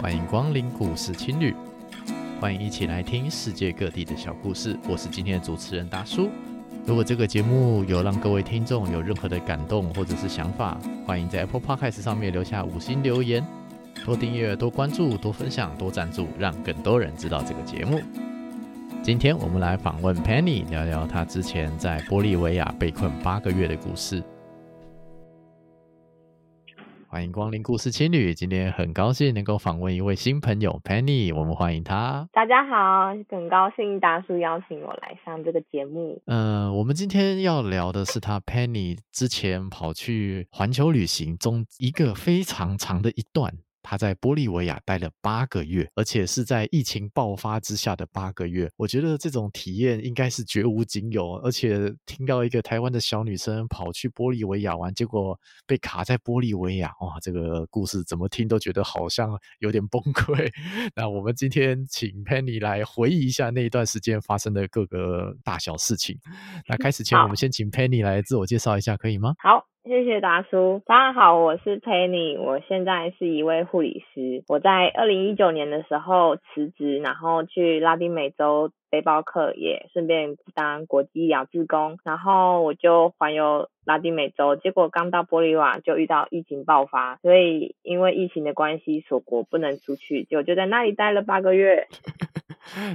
欢迎光临故事青旅，欢迎一起来听世界各地的小故事。我是今天的主持人达叔。如果这个节目有让各位听众有任何的感动或者是想法，欢迎在 Apple Podcast 上面留下五星留言，多订阅、多关注、多分享、多赞助，让更多人知道这个节目。今天我们来访问 Penny，聊聊她之前在玻利维亚被困八个月的故事。欢迎光临故事青旅，今天很高兴能够访问一位新朋友 Penny，我们欢迎她。大家好，很高兴大叔邀请我来上这个节目。嗯、呃，我们今天要聊的是他 Penny 之前跑去环球旅行中一个非常长的一段。他在玻利维亚待了八个月，而且是在疫情爆发之下的八个月。我觉得这种体验应该是绝无仅有。而且听到一个台湾的小女生跑去玻利维亚玩，结果被卡在玻利维亚，哇，这个故事怎么听都觉得好像有点崩溃。那我们今天请 Penny 来回忆一下那一段时间发生的各个大小事情。那开始前，我们先请 Penny 来自我介绍一下，可以吗？好。谢谢达叔，大家好，我是 Penny，我现在是一位护理师。我在二零一九年的时候辞职，然后去拉丁美洲背包客，也顺便当国际医疗志工，然后我就环游拉丁美洲。结果刚到玻利瓦就遇到疫情爆发，所以因为疫情的关系，锁国不能出去，就就在那里待了八个月。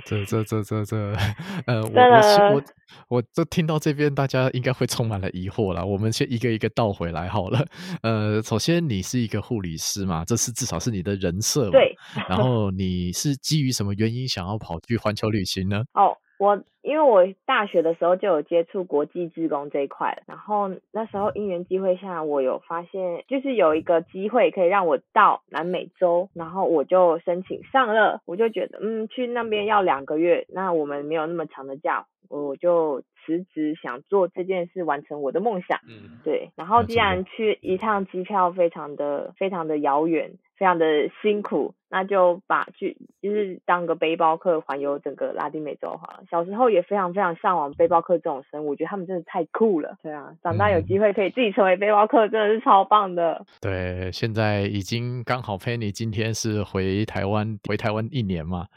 这这这这这，呃，我我我我这听到这边，大家应该会充满了疑惑了。我们先一个一个倒回来好了。呃，首先你是一个护理师嘛，这是至少是你的人设。对。然 后你是基于什么原因想要跑去环球旅行呢？哦。我因为我大学的时候就有接触国际志工这一块，然后那时候因缘机会下，我有发现就是有一个机会可以让我到南美洲，然后我就申请上了，我就觉得嗯，去那边要两个月，那我们没有那么长的假，我就辞职想做这件事，完成我的梦想。嗯，对。然后既然去一趟机票非常的非常的遥远。非常的辛苦，那就把去就是当个背包客环游整个拉丁美洲好了。小时候也非常非常向往背包客这种生物，我觉得他们真的太酷了。对啊，长大有机会可以自己成为背包客，真的是超棒的。对，现在已经刚好 Penny 今天是回台湾，回台湾一年嘛。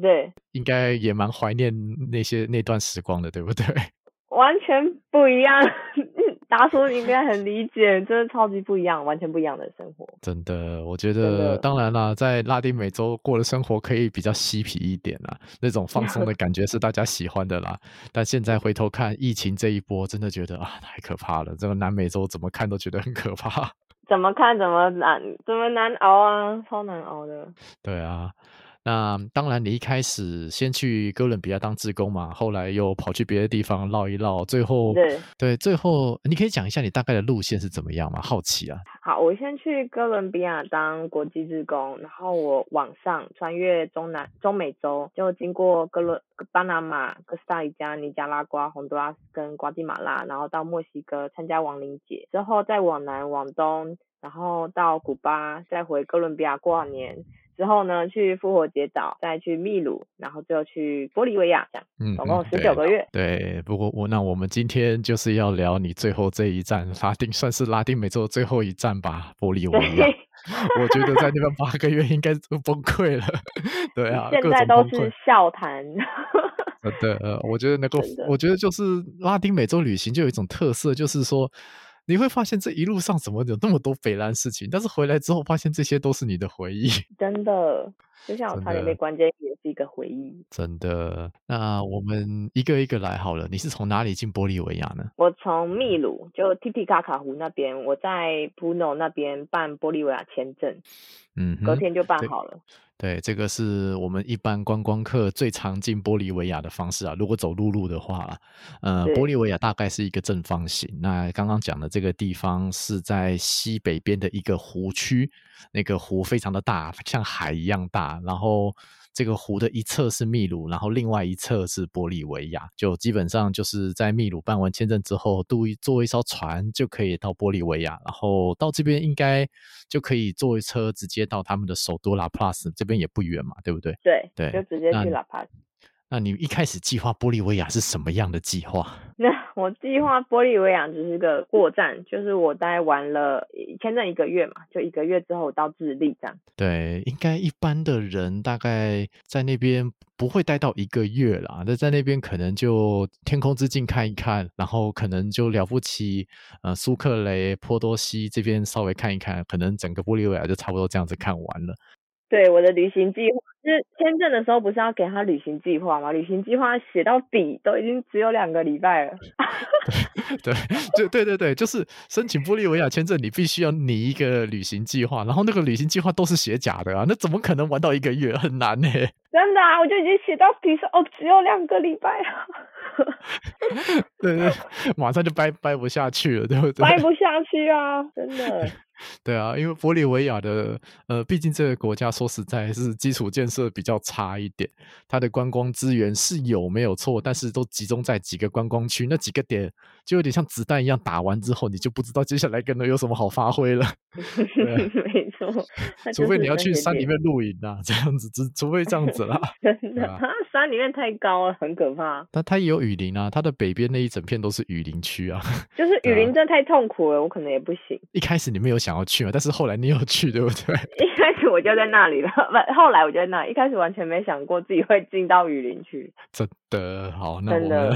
对，应该也蛮怀念那些那段时光的，对不对？完全不一样。达叔应该很理解，真的超级不一样，完全不一样的生活。真的，我觉得当然啦，在拉丁美洲过的生活可以比较嬉皮一点啦，那种放松的感觉是大家喜欢的啦。但现在回头看疫情这一波，真的觉得啊，太可怕了。这个南美洲怎么看都觉得很可怕。怎么看怎么难，怎么难熬啊，超难熬的。对啊。那当然，你一开始先去哥伦比亚当志工嘛，后来又跑去别的地方绕一绕，最后对对，最后你可以讲一下你大概的路线是怎么样吗？好奇啊。好，我先去哥伦比亚当国际志工，然后我往上穿越中南中美洲，就经过哥伦巴拿马、哥斯达黎加、尼加拉瓜、洪都拉斯跟瓜地马拉，然后到墨西哥参加亡灵节，之后再往南往东，然后到古巴，再回哥伦比亚过完年。之后呢，去复活节岛，再去秘鲁，然后最后去玻利维亚，这样，嗯，总共十九个月。对，对，不过我那我们今天就是要聊你最后这一站，拉丁算是拉丁美洲的最后一站吧，玻利维亚。我觉得在那边八个月应该都崩溃了。对啊，现在都是笑谈。对，呃，我觉得能够，我觉得就是拉丁美洲旅行就有一种特色，就是说。你会发现这一路上怎么有那么多北烂事情，但是回来之后发现这些都是你的回忆。真的，就像我差点被关监也是一个回忆。真的，那我们一个一个来好了。你是从哪里进玻利维亚呢？我从秘鲁，就提提卡卡湖那边，我在普诺那边办玻利维亚签证，嗯，隔天就办好了。对，这个是我们一般观光客最常进玻利维亚的方式啊。如果走陆路的话，呃，玻利维亚大概是一个正方形。那刚刚讲的这个地方是在西北边的一个湖区，那个湖非常的大，像海一样大，然后。这个湖的一侧是秘鲁，然后另外一侧是玻利维亚，就基本上就是在秘鲁办完签证之后，渡一坐一艘船就可以到玻利维亚，然后到这边应该就可以坐一车直接到他们的首都拉普拉斯，这边也不远嘛，对不对？对对，就直接去拉帕斯。那你一开始计划玻利维亚是什么样的计划？我计划玻利维亚只是个过站，就是我待完了签证一个月嘛，就一个月之后到智利这样。对，应该一般的人大概在那边不会待到一个月啦，那在那边可能就天空之镜看一看，然后可能就了不起，呃，苏克雷、波多西这边稍微看一看，可能整个玻利维亚就差不多这样子看完了。对，我的旅行计划。就是签证的时候不是要给他旅行计划吗？旅行计划写到底都已经只有两个礼拜了。对，就对对对，就是申请玻利维亚签证，你必须要拟一个旅行计划，然后那个旅行计划都是写假的啊，那怎么可能玩到一个月？很难呢。真的啊，我就已经写到底说哦，只有两个礼拜啊。对对，马上就掰掰不下去了，对不对？掰不下去啊，真的。对啊，因为玻利维亚的呃，毕竟这个国家说实在是基础建设比较差一点，它的观光资源是有没有错，但是都集中在几个观光区，那几个点就有点像子弹一样，打完之后你就不知道接下来可能有什么好发挥了。没错，除非你要去山里面露营啊，这样子，只除非这样子啦。真的，啊、山里面太高了，很可怕。但它也有雨林啊，它的北边那一整片都是雨林区啊。就是雨林真的太痛苦了，我可能也不行。一开始你没有想要去嘛，但是后来你有去，对不对？一开始我就在那里了，不，后来我就在那里，一开始完全没想过自己会进到雨林去。真的好，那我们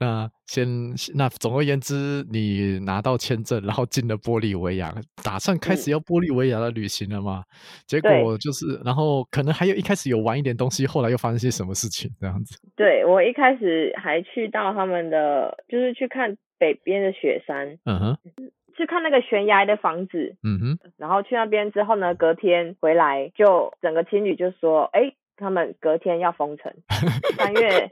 那先那总而言之，你拿到签证，然后进了玻利维亚，打算开始要玻利维亚的旅行了吗？嗯、结果就是，然后可能还有一开始有玩一点东西，后来又发生些什么事情这样子？对，我一开始还去到他们的，就是去看北边的雪山。嗯哼。去看那个悬崖的房子，嗯哼，然后去那边之后呢，隔天回来就整个青旅就说，哎，他们隔天要封城，三月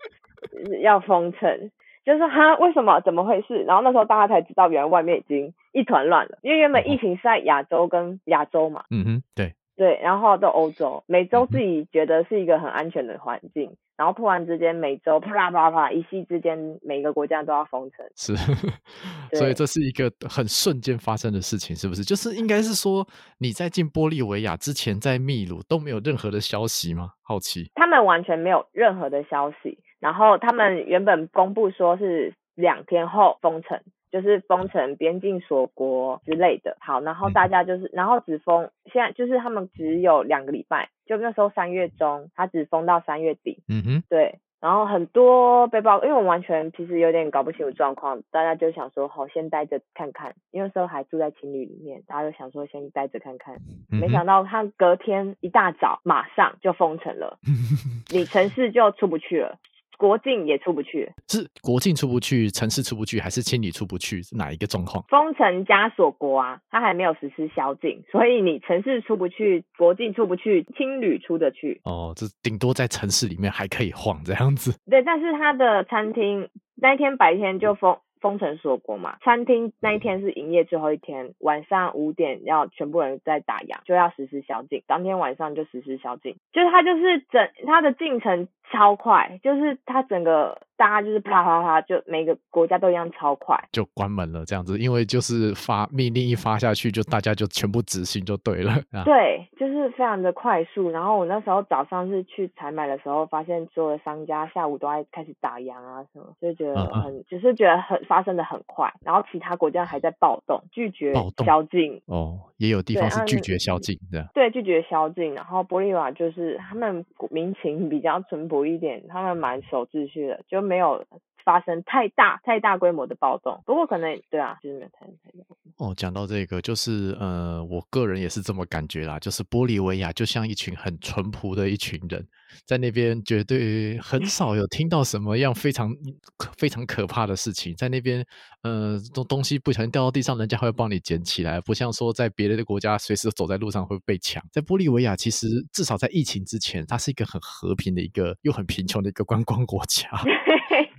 要封城，就是说哈，为什么？怎么回事？然后那时候大家才知道，原来外面已经一团乱了，因为原本疫情是在亚洲跟亚洲嘛，嗯哼，对。对，然后到欧洲，美洲自己觉得是一个很安全的环境，嗯、然后突然之间，美洲啪啦啪啦啪，一夕之间，每一个国家都要封城。是，所以这是一个很瞬间发生的事情，是不是？就是应该是说，你在进玻利维亚之前，在秘鲁都没有任何的消息吗？好奇。他们完全没有任何的消息，然后他们原本公布说是两天后封城。就是封城、边境锁国之类的。好，然后大家就是，然后只封，现在就是他们只有两个礼拜，就那时候三月中，他只封到三月底。嗯哼，对。然后很多背包，因为我完全其实有点搞不清楚状况，大家就想说，好，先待着看看。因为那时候还住在情侣里面，大家就想说先待着看看。嗯、没想到他隔天一大早马上就封城了，你城市就出不去了。国境也出不去，是国境出不去，城市出不去，还是青旅出不去？是哪一个状况？封城加锁国啊，它还没有实施宵禁，所以你城市出不去，国境出不去，青旅出得去。哦，这顶多在城市里面还可以晃这样子。对，但是它的餐厅那一天白天就封。封城锁国嘛，餐厅那一天是营业最后一天，晚上五点要全部人在打烊，就要实施宵禁，当天晚上就实施宵禁，就是它就是整它的进程超快，就是它整个。大家就是啪啪啪，就每个国家都一样超快，就关门了这样子，因为就是发命令一发下去，就大家就全部执行就对了。对，就是非常的快速。然后我那时候早上是去采买的时候，发现所有的商家下午都在开始打烊啊什么，就觉得很，嗯、只是觉得很发生的很快。然后其他国家还在暴动，拒绝宵禁。哦，也有地方是拒绝宵禁的。对，拒绝宵禁。然后玻利瓦就是他们民情比较淳朴一点，他们蛮守秩序的，就。没有发生太大太大规模的暴动，不过可能对啊，就是没有太太大。哦，讲到这个，就是呃，我个人也是这么感觉啦，就是玻利维亚就像一群很淳朴的一群人，在那边绝对很少有听到什么样非常非常可怕的事情，在那边呃，东东西不小心掉到地上，人家会帮你捡起来，不像说在别的国家，随时走在路上会被抢。在玻利维亚，其实至少在疫情之前，它是一个很和平的一个又很贫穷的一个观光国家。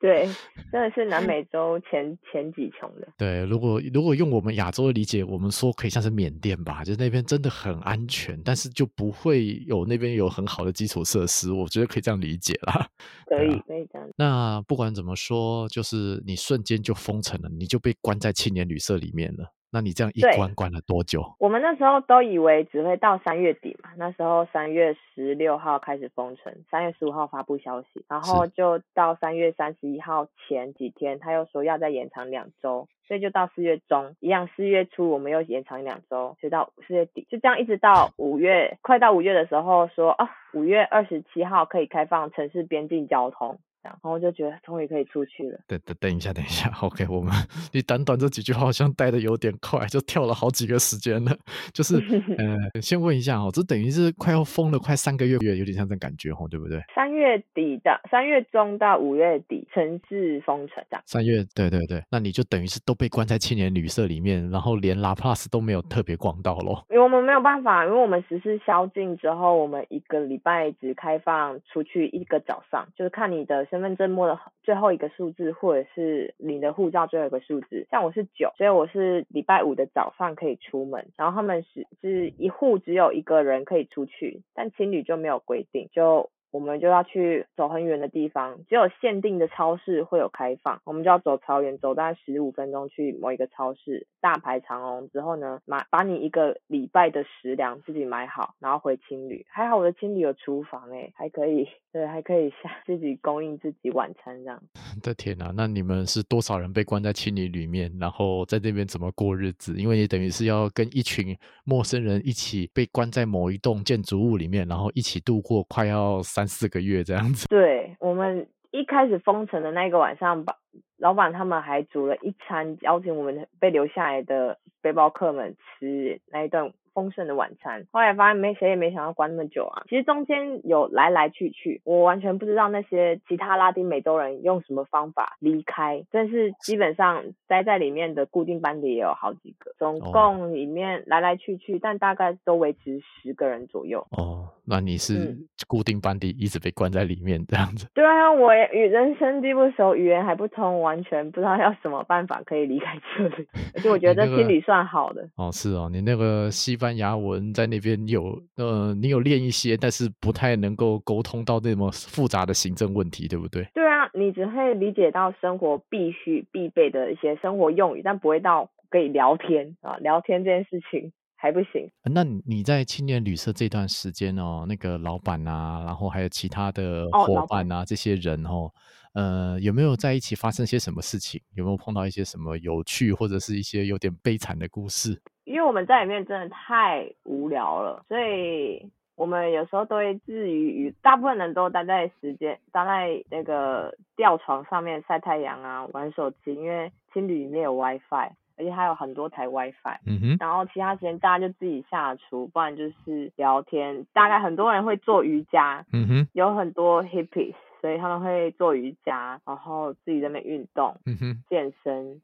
对，真的是南美洲前前几穷的。对，如果如果用我们亚洲的理解，我们说可以像是缅甸吧，就是那边真的很安全，但是就不会有那边有很好的基础设施，我觉得可以这样理解啦。可以，可以这样。那不管怎么说，就是你瞬间就封城了，你就被关在青年旅社里面了。那你这样一关关了多久？我们那时候都以为只会到三月底嘛，那时候三月十六号开始封城，三月十五号发布消息，然后就到三月三十一号前几天，他又说要再延长两周，所以就到四月中，一样四月初我们又延长两周，就到四月底，就这样一直到五月，快到五月的时候说啊，五月二十七号可以开放城市边境交通。然后就觉得终于可以出去了。等等等一下，等一下，OK，我们你短短这几句话好像带的有点快，就跳了好几个时间了。就是呃，先问一下哦，这等于是快要封了快三个月，有点像这感觉哦，对不对？三月底的三月中到五月底，城市封城这样。三月，对对对，那你就等于是都被关在青年旅社里面，然后连 La Place 都没有特别逛到咯。因为我们没有办法，因为我们实施宵禁之后，我们一个礼拜只开放出去一个早上，就是看你的。身身份证末的最后一个数字，或者是你的护照最后一个数字，像我是九，所以我是礼拜五的早上可以出门。然后他们是是一户只有一个人可以出去，但情侣就没有规定，就。我们就要去走很远的地方，只有限定的超市会有开放，我们就要走超远，走大概十五分钟去某一个超市，大排长龙之后呢，买把你一个礼拜的食粮自己买好，然后回青旅。还好我的青旅有厨房诶，还可以，对，还可以下自己供应自己晚餐这样。的天哪，那你们是多少人被关在青旅里面，然后在这边怎么过日子？因为你等于是要跟一群陌生人一起被关在某一栋建筑物里面，然后一起度过快要。三四个月这样子，对，我们一开始封城的那个晚上吧，老板他们还煮了一餐，邀请我们被留下来的背包客们吃那一顿。丰盛的晚餐，后来发现没谁也没想到关那么久啊。其实中间有来来去去，我完全不知道那些其他拉丁美洲人用什么方法离开。但是基本上待在里面的固定班底也有好几个，总共里面来来去去，但大概都维持十个人左右。哦，那你是固定班底一直被关在里面这样子？对啊，我与人生地不熟，语言还不通，完全不知道要什么办法可以离开这里。而且我觉得心理算好的。哦，是哦，你那个西班。西班牙文在那边有，呃，你有练一些，但是不太能够沟通到那么复杂的行政问题，对不对？对啊，你只会理解到生活必须必备的一些生活用语，但不会到可以聊天啊，聊天这件事情还不行。那你在青年旅社这段时间哦，那个老板啊，然后还有其他的伙伴啊，哦、这些人哦，呃，有没有在一起发生些什么事情？有没有碰到一些什么有趣或者是一些有点悲惨的故事？因为我们在里面真的太无聊了，所以我们有时候都会自娱娱大部分人都待在时间，待在那个吊床上面晒太阳啊，玩手机。因为青旅里面有 WiFi，而且还有很多台 WiFi。嗯哼。然后其他时间大家就自己下厨，不然就是聊天。大概很多人会做瑜伽。嗯哼。有很多 hippies。所以他们会做瑜伽，然后自己在那边运动、嗯、哼健身。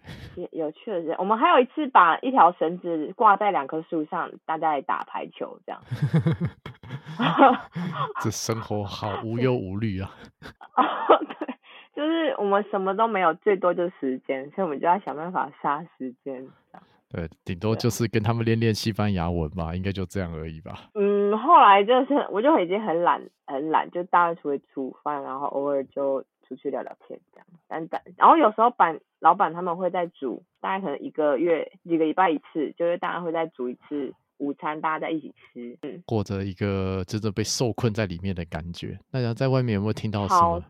有趣的是，我们还有一次把一条绳子挂在两棵树上，大家来打排球，这样。这生活好 无忧无虑啊！哦，对，就是我们什么都没有，最多就是时间，所以我们就要想办法杀时间。对，顶多就是跟他们练练西班牙文吧，应该就这样而已吧。嗯，后来就是我就已经很懒，很懒，就大概只会煮饭，然后偶尔就出去聊聊天这样。但但然后有时候板老板他们会再煮，大概可能一个月几个礼拜一次，就是大家会再煮一次午餐，大家在一起吃，嗯，过着一个真的被受困在里面的感觉。大家在外面有没有听到什么？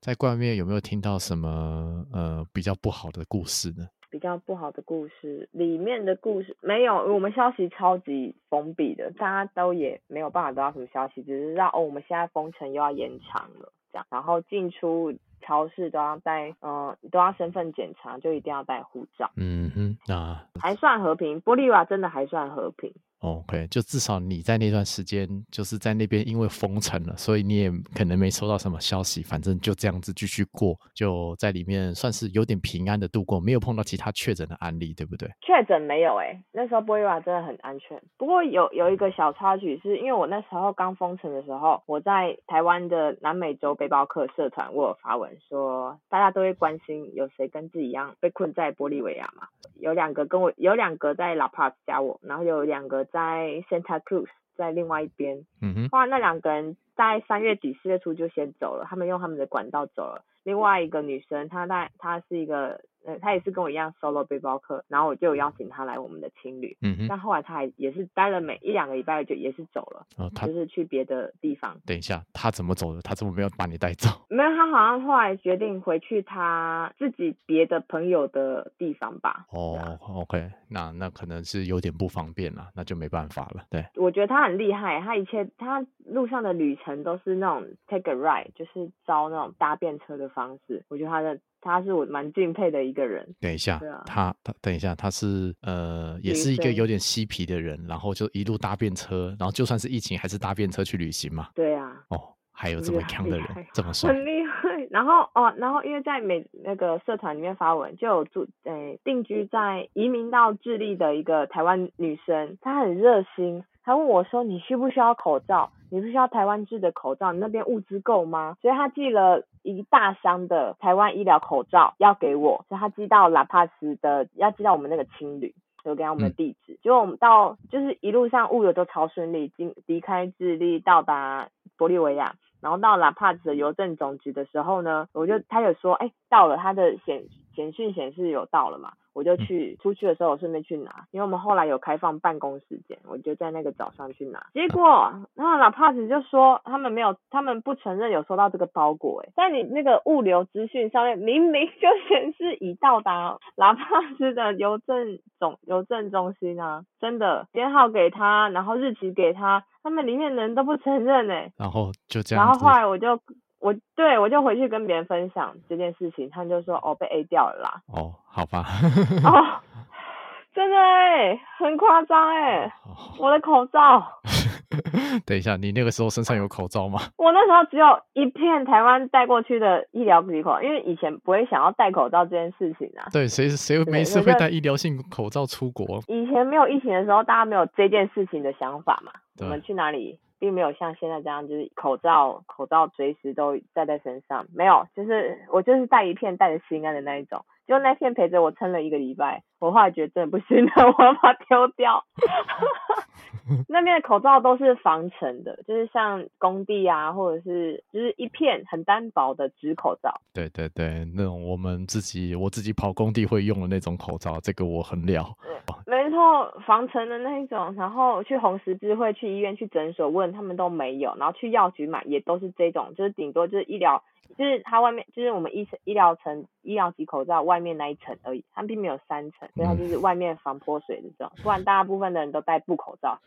在外面有没有听到什么呃比较不好的故事呢？比较不好的故事，里面的故事没有，我们消息超级封闭的，大家都也没有办法得到什么消息，只是知道哦，我们现在封城又要延长了，这样，然后进出超市都要带，嗯、呃，都要身份检查，就一定要带护照。嗯哼，啊，还算和平，玻利瓦真的还算和平。OK，就至少你在那段时间就是在那边，因为封城了，所以你也可能没收到什么消息，反正就这样子继续过，就在里面算是有点平安的度过，没有碰到其他确诊的案例，对不对？确诊没有诶、那时候玻利瓦真的很安全。不过有有一个小插曲，是因为我那时候刚封城的时候，我在台湾的南美洲背包客社团，我有发文说，大家都会关心有谁跟自己一样被困在玻利维亚嘛？有两个跟我，有两个在 La Paz 加我，然后有两个。在 Santa Cruz，在另外一边。嗯哼。后来那两个人在三月底四月初就先走了，他们用他们的管道走了。另外一个女生，她在她是一个呃，他也是跟我一样 solo 背包客，然后我就邀请他来我们的青旅。嗯哼。但后来他还也是待了每一两个礼拜就也是走了，哦，他就是去别的地方。等一下，他怎么走的？他怎么没有把你带走？没有，他好像后来决定回去他自己别的朋友的地方吧。哦、啊、，OK，那那可能是有点不方便了，那就没办法了。对，我觉得他很厉害，他一切他路上的旅程都是那种 take a ride，就是招那种搭便车的方式。我觉得他的。他是我蛮敬佩的一个人。等一下，啊、他他等一下，他是呃，也是一个有点嬉皮的人，然后就一路搭便车，然后就算是疫情，还是搭便车去旅行嘛。对啊。哦，还有这么强的人，这么帅。很厉害。然后哦，然后因为在美那个社团里面发文，就有住呃定居在移民到智利的一个台湾女生，她很热心。他问我说：“你需不需要口罩？你不需要台湾制的口罩？你那边物资够吗？”所以他寄了一大箱的台湾医疗口罩要给我，所以他寄到拉帕斯的，要寄到我们那个青旅，就给他我们的地址。结果我们到就是一路上物流都超顺利，经离开智利到达玻利维亚，然后到拉帕斯的邮政总局的时候呢，我就他有说：“哎，到了，他的显简讯显示有到了嘛。”我就去出去的时候，我顺便去拿，因为我们后来有开放办公时间，我就在那个早上去拿。结果，然后拉帕斯就说他们没有，他们不承认有收到这个包裹。诶，在你那个物流资讯上面明明就显示已到达拉帕斯的邮政总邮政中心啊，真的编号给他，然后日期给他，他们里面人都不承认诶。然后就这样。然后后来我就。我对我就回去跟别人分享这件事情，他们就说哦，被 A 掉了啦。哦，好吧。哦，真的哎，很夸张哎，我的口罩。等一下，你那个时候身上有口罩吗？我那时候只有一片台湾带过去的医疗鼻口，因为以前不会想要戴口罩这件事情啊。对，谁谁没事会戴医疗性口罩出国？以前没有疫情的时候，大家没有这件事情的想法嘛。我们去哪里？并没有像现在这样，就是口罩，口罩随时都戴在身上。没有，就是我就是戴一片，戴着心安的那一种。就那片陪着我撑了一个礼拜，我后来觉得真的不行了，我要把它丢掉。那边的口罩都是防尘的，就是像工地啊，或者是就是一片很单薄的纸口罩。对对对，那种我们自己我自己跑工地会用的那种口罩，这个我很了。没错，防尘的那一种。然后去红十字会、去医院、去诊所问他们都没有，然后去药局买也都是这种，就是顶多就是医疗。就是它外面，就是我们医医疗层医疗级口罩外面那一层而已，它并没有三层，所以它就是外面防泼水的这种，不然大部分的人都戴布口罩。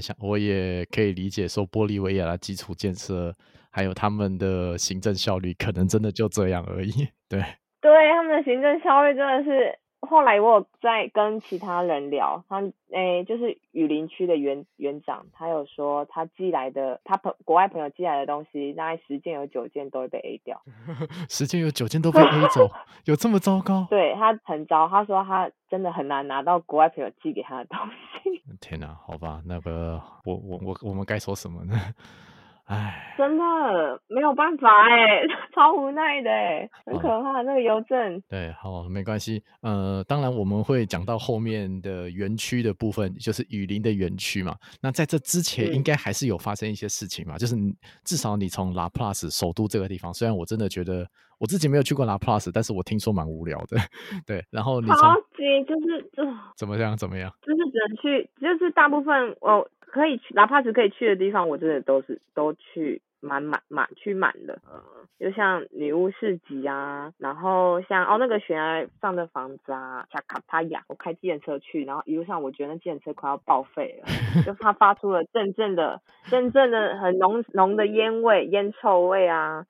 想我也可以理解，说玻利维亚的基础建设还有他们的行政效率，可能真的就这样而已。对，对，他们的行政效率真的是。后来我有在跟其他人聊，他诶、欸、就是雨林区的园园长，他有说他寄来的他朋国外朋友寄来的东西，大概十件有九件都会被 A 掉，十件有九件都被 A 走，有这么糟糕？对，他很糟，他说他真的很难拿到国外朋友寄给他的东西。天哪，好吧，那个我我我我们该说什么呢？唉，真的没有办法哎，超无奈的哎，很可怕。那个邮政，对，好，没关系。呃，当然我们会讲到后面的园区的部分，就是雨林的园区嘛。那在这之前，应该还是有发生一些事情嘛。嗯、就是至少你从拉普拉斯首都这个地方，虽然我真的觉得我自己没有去过拉普拉斯，但是我听说蛮无聊的。对，然后你从超级就是就怎么样怎么样，就是只能去，就是大部分我。可以去，哪怕是可以去的地方，我真的都是都去满满满去满了。嗯，就像女巫市集啊，然后像哦那个悬崖上的房子啊，卡卡帕亚，我开计程车去，然后一路上我觉得那计程车快要报废了，就它发出了阵阵的、阵阵的很浓浓的烟味、烟臭味啊。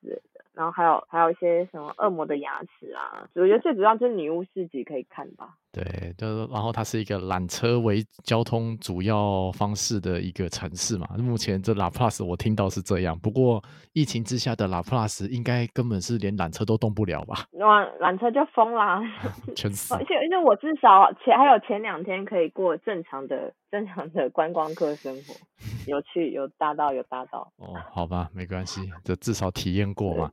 然后还有还有一些什么恶魔的牙齿啊，我觉得最主要就是女巫市集可以看吧。对，就是然后它是一个缆车为交通主要方式的一个城市嘛。目前这拉普拉斯我听到是这样，不过疫情之下的拉普拉斯应该根本是连缆车都动不了吧？那，缆车就封啦，全死。而且因为我至少前还有前两天可以过正常的正常的观光客生活，有去有搭到有搭到。哦，好吧，没关系，这至少体验过嘛。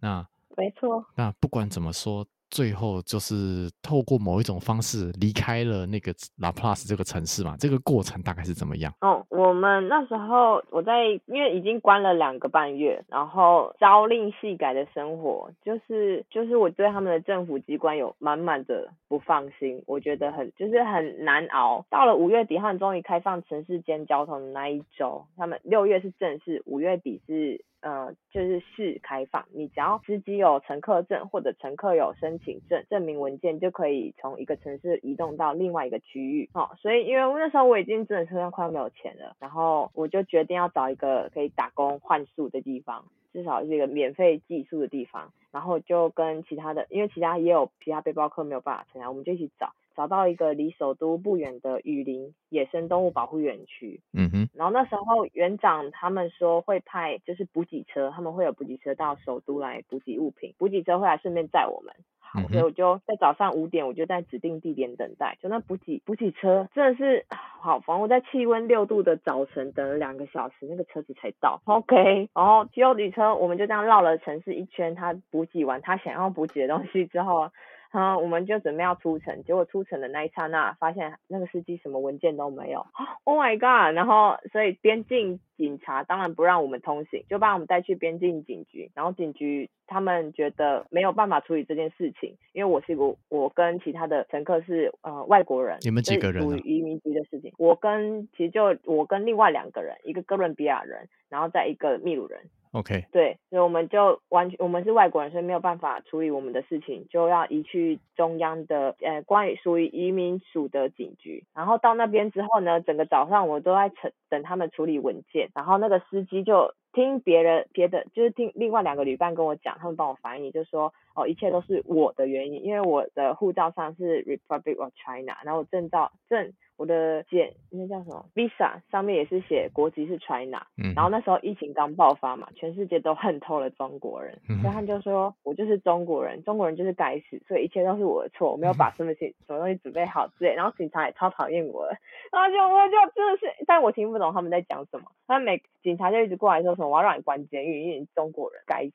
那没错。那不管怎么说。最后就是透过某一种方式离开了那个拉普拉斯这个城市嘛？这个过程大概是怎么样？哦，我们那时候我在，因为已经关了两个半月，然后朝令夕改的生活，就是就是我对他们的政府机关有满满的不放心，我觉得很就是很难熬。到了五月底，他们终于开放城市间交通的那一周，他们六月是正式，五月底是。呃，就是试开放，你只要司机有乘客证或者乘客有申请证证明文件，就可以从一个城市移动到另外一个区域。哦，所以因为那时候我已经真的快要没有钱了，然后我就决定要找一个可以打工换宿的地方，至少是一个免费寄宿的地方。然后就跟其他的，因为其他也有其他背包客没有办法参加，我们就一起找。找到一个离首都不远的雨林野生动物保护园区，嗯哼，然后那时候园长他们说会派就是补给车，他们会有补给车到首都来补给物品，补给车会来顺便载我们，好，所以我就在早上五点，我就在指定地点等待，就那补给补给车真的是好，反正我在气温六度的早晨等了两个小时，那个车子才到，OK，然后骑后旅车我们就这样绕了城市一圈，他补给完他想要补给的东西之后。好，我们就准备要出城，结果出城的那一刹那，发现那个司机什么文件都没有。Oh my god！然后，所以边境警察当然不让我们通行，就把我们带去边境警局。然后警局他们觉得没有办法处理这件事情，因为我是我，我跟其他的乘客是呃外国人。你们几个人？属于移民局的事情。我跟其实就我跟另外两个人，一个哥伦比亚人，然后再一个秘鲁人。OK，对，所以我们就完全，我们是外国人，所以没有办法处理我们的事情，就要移去中央的呃，关于属于移民署的警局。然后到那边之后呢，整个早上我都在等等他们处理文件，然后那个司机就听别人别的，就是听另外两个旅伴跟我讲，他们帮我翻译，就说哦，一切都是我的原因，因为我的护照上是 Republic of China，然后证照证。我的简那叫什么 Visa 上面也是写国籍是 China，嗯，然后那时候疫情刚爆发嘛，全世界都恨透了中国人，嗯，所以他就说我就是中国人，中国人就是该死，所以一切都是我的错，我没有把什么东什么东西准备好之类，然后警察也超讨厌我，然后就我就真的是，但我听不懂他们在讲什么，他们每警察就一直过来说什么我要让你关监狱，因为你中国人该死，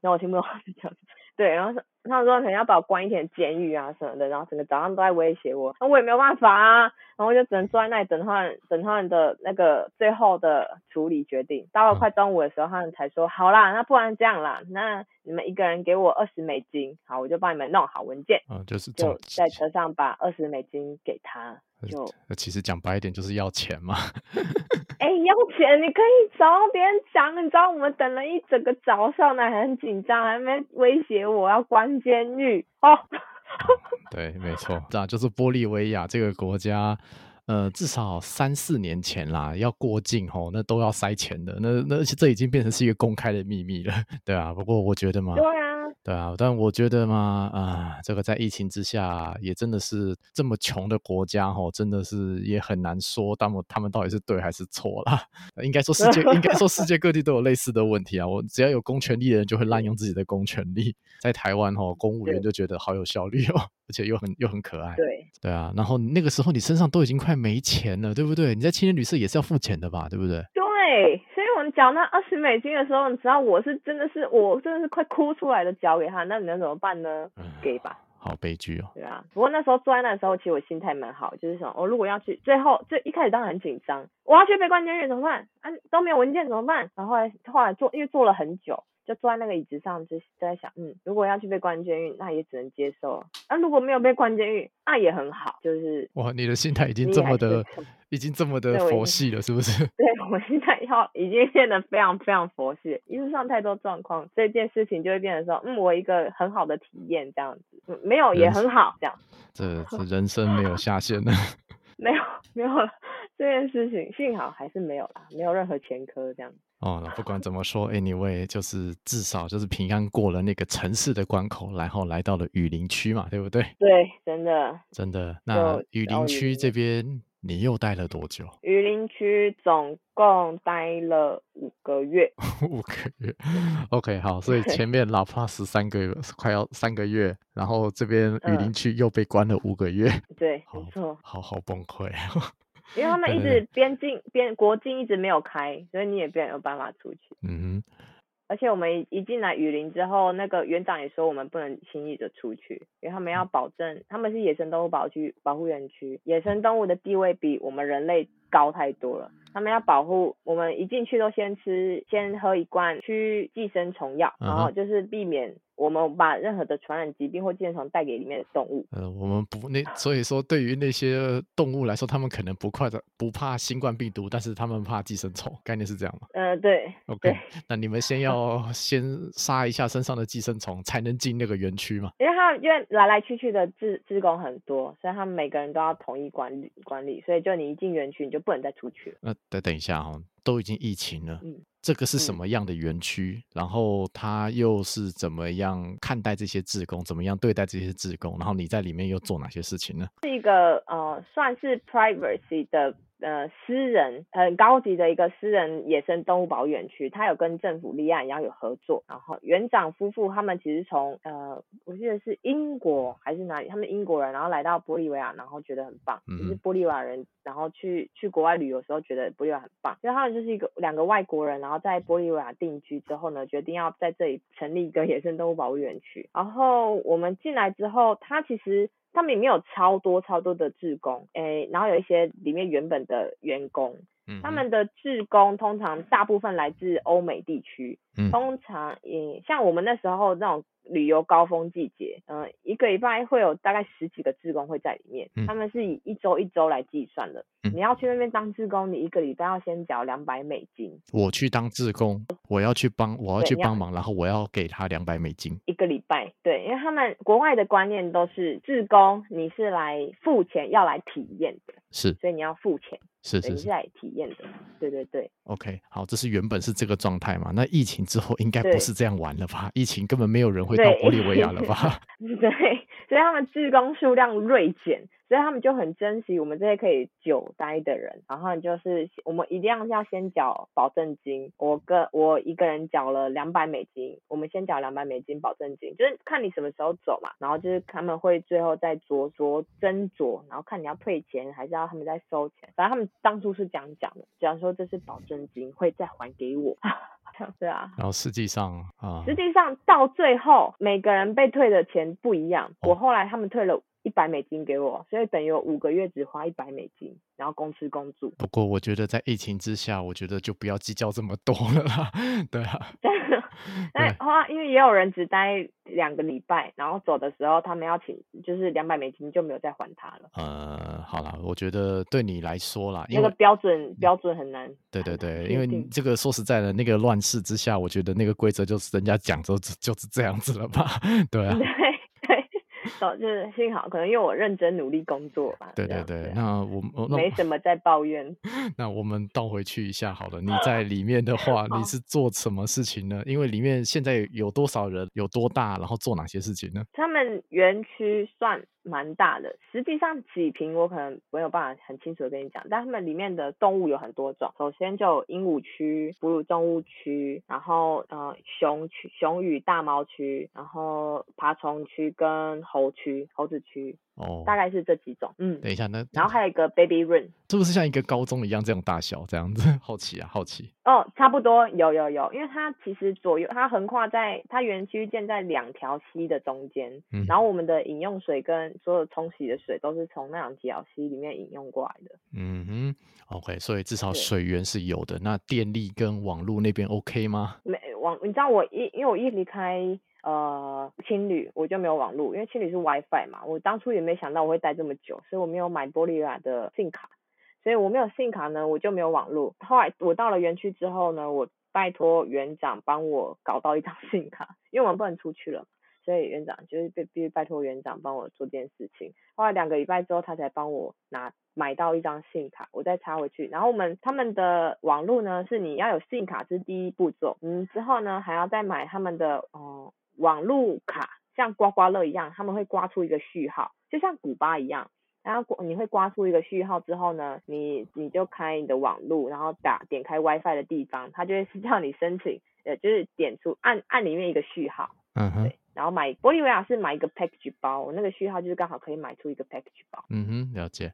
然后我听不懂他们在讲什么，对，然后他们说可能要把我关一天监狱啊什么的，然后整个早上都在威胁我，那我也没有办法啊。然后就只能坐在那里等他们，等他们的那个最后的处理决定。到了快中午的时候，他们才说：“好啦，那不然这样啦，那你们一个人给我二十美金，好，我就帮你们弄好文件。”嗯，就是就在车上把二十美金给他。就其实讲白一点，就是要钱嘛。哎、欸，要钱你可以找别人讲。你知道我们等了一整个早上呢，还很紧张，还没威胁我要关监狱哦。对，没错，这样就是玻利维亚这个国家，呃，至少三四年前啦，要过境吼，那都要塞钱的，那那而且这已经变成是一个公开的秘密了，对啊。不过我觉得嘛，对啊。对啊，但我觉得嘛，啊，这个在疫情之下，也真的是这么穷的国家，吼，真的是也很难说，他们他们到底是对还是错啦。应该说世界，应该说世界各地都有类似的问题啊。我只要有公权力的人，就会滥用自己的公权力。在台湾，吼，公务员就觉得好有效率哦，而且又很又很可爱。对对啊，然后那个时候你身上都已经快没钱了，对不对？你在青年旅社也是要付钱的吧，对不对？对。缴那二十美金的时候，你知道我是真的是我真的是快哭出来的缴给他，那你能怎么办呢？嗯、给吧，好悲剧哦。对啊，不过那时候坐在那时候，其实我心态蛮好，就是想，我、哦、如果要去，最后最一开始当然很紧张，我要去被关监狱怎么办？啊，都没有文件怎么办？然后后来后来坐，因为坐了很久。就坐在那个椅子上，就在想，嗯，如果要去被关监狱，那也只能接受。那、啊、如果没有被关监狱，那也很好。就是哇，你的心态已经这么的，已经这么的佛系了，是不是？对，我现在要已经变得非常非常佛系。一路上太多状况，这件事情就会变成说，嗯，我一个很好的体验这样子，嗯，没有也很好这样。这这人生没有下限了。没有没有了，这件事情幸好还是没有啦，没有任何前科这样。哦，不管怎么说，anyway，就是至少就是平安过了那个城市的关口，然后来到了雨林区嘛，对不对？对，真的，真的。那雨林区这边你又待了多久？雨林区总共待了五个月。五个月，OK，好，所以前面拉普拉斯三个月，快要三个月，然后这边雨林区又被关了五个月。对，没错，好好崩溃。因为他们一直边境边国境一直没有开，所以你也没有办法出去。嗯哼，而且我们一进来雨林之后，那个园长也说我们不能轻易的出去，因为他们要保证他们是野生动物保区保护园区，野生动物的地位比我们人类高太多了。他们要保护我们，一进去都先吃，先喝一罐驱寄生虫药，然后就是避免我们把任何的传染疾病或寄生虫带给里面的动物。呃，我们不那，所以说对于那些动物来说，他们可能不快的不怕新冠病毒，但是他们怕寄生虫，概念是这样吗？呃，对。OK，对那你们先要 先杀一下身上的寄生虫，才能进那个园区嘛？因为他因为来来去去的志志工很多，所以他们每个人都要统一管理管理，所以就你一进园区，你就不能再出去了。等等一下哈，都已经疫情了，嗯，这个是什么样的园区？嗯、然后他又是怎么样看待这些志工？怎么样对待这些志工？然后你在里面又做哪些事情呢？是一个呃，算是 privacy 的。呃，私人很高级的一个私人野生动物保护园区，它有跟政府立案，然后有合作。然后园长夫妇他们其实从呃，我记得是英国还是哪里，他们英国人，然后来到玻利维亚，然后觉得很棒。就、嗯、是玻利维亚人，然后去去国外旅游的时候觉得玻利维亚很棒，因为他们就是一个两个外国人，然后在玻利维亚定居之后呢，决定要在这里成立一个野生动物保护园区。然后我们进来之后，他其实。他们里面有超多超多的志工，诶，然后有一些里面原本的员工，嗯，他们的志工通常大部分来自欧美地区，嗯，通常也像我们那时候那种。旅游高峰季节，嗯、呃，一个礼拜会有大概十几个志工会在里面，嗯、他们是以一周一周来计算的。嗯、你要去那边当志工，你一个礼拜要先缴两百美金。我去当志工，我要去帮，我要去帮忙，然后我要给他两百美金一个礼拜。对，因为他们国外的观念都是志工，你是来付钱要来体验的，是，所以你要付钱。是是是，是来体验的，对对对。OK，好，这是原本是这个状态嘛？那疫情之后应该不是这样玩了吧？疫情根本没有人会到玻利维亚了吧？对，所以他们志工数量锐减。所以他们就很珍惜我们这些可以久待的人，然后就是我们一定要先缴保证金，我个我一个人缴了两百美金，我们先缴两百美金保证金，就是看你什么时候走嘛，然后就是他们会最后再酌酌斟酌，然后看你要退钱还是要他们再收钱，反正他们当初是这样讲的，假如说这是保证金会再还给我，对啊，然后实际上啊，实际上到最后每个人被退的钱不一样，我后来他们退了。一百美金给我，所以等于我五个月只花一百美金，然后公吃公住。不过我觉得在疫情之下，我觉得就不要计较这么多了啦。对啊，那花因为也有人只待两个礼拜，然后走的时候他们要请，就是两百美金就没有再还他了。呃，好了，我觉得对你来说啦，那个标准标准很难。对对对，因为你这个说实在的，那个乱世之下，我觉得那个规则就是人家讲就就是这样子了吧？对啊。就是幸好，可能因为我认真努力工作吧。对对对，那我我那没什么在抱怨。那我们倒回去一下好了，你 在里面的话，你是做什么事情呢？因为里面现在有多少人，有多大，然后做哪些事情呢？他们园区算。蛮大的，实际上几瓶我可能没有办法很清楚的跟你讲，但他们里面的动物有很多种。首先就有鹦鹉区、哺乳动物区，然后呃熊区、熊与大猫区，然后爬虫区跟猴区、猴子区。哦，大概是这几种。嗯，等一下，那然后还有一个 baby room，是不是像一个高中一样这种大小这样子？好奇啊，好奇。哦，差不多，有有有，因为它其实左右它横跨在它园区建在两条溪的中间，嗯，然后我们的饮用水跟所有冲洗的水都是从那两条溪里面饮用过来的。嗯哼，OK，所以至少水源是有的。那电力跟网络那边 OK 吗？没网，你知道我一因为我一离开。呃，青旅我就没有网络，因为青旅是 WiFi 嘛。我当初也没想到我会待这么久，所以我没有买玻利维亚的 SIM 卡，所以我没有 SIM 卡呢，我就没有网络。后来我到了园区之后呢，我拜托园长帮我搞到一张 SIM 卡，因为我们不能出去了，所以园长就是必必须拜托园长帮我做这件事情。后来两个礼拜之后，他才帮我拿买到一张 SIM 卡，我再插回去。然后我们他们的网络呢，是你要有 SIM 卡是第一步骤，嗯，之后呢还要再买他们的哦。网路卡像刮刮乐一样，他们会刮出一个序号，就像古巴一样。然后你会刮出一个序号之后呢，你你就开你的网路，然后打点开 WiFi 的地方，它就会是叫你申请，呃，就是点出按按里面一个序号，嗯哼，对，然后买玻利维亚是买一个 package 包，我那个序号就是刚好可以买出一个 package 包。嗯哼，了解。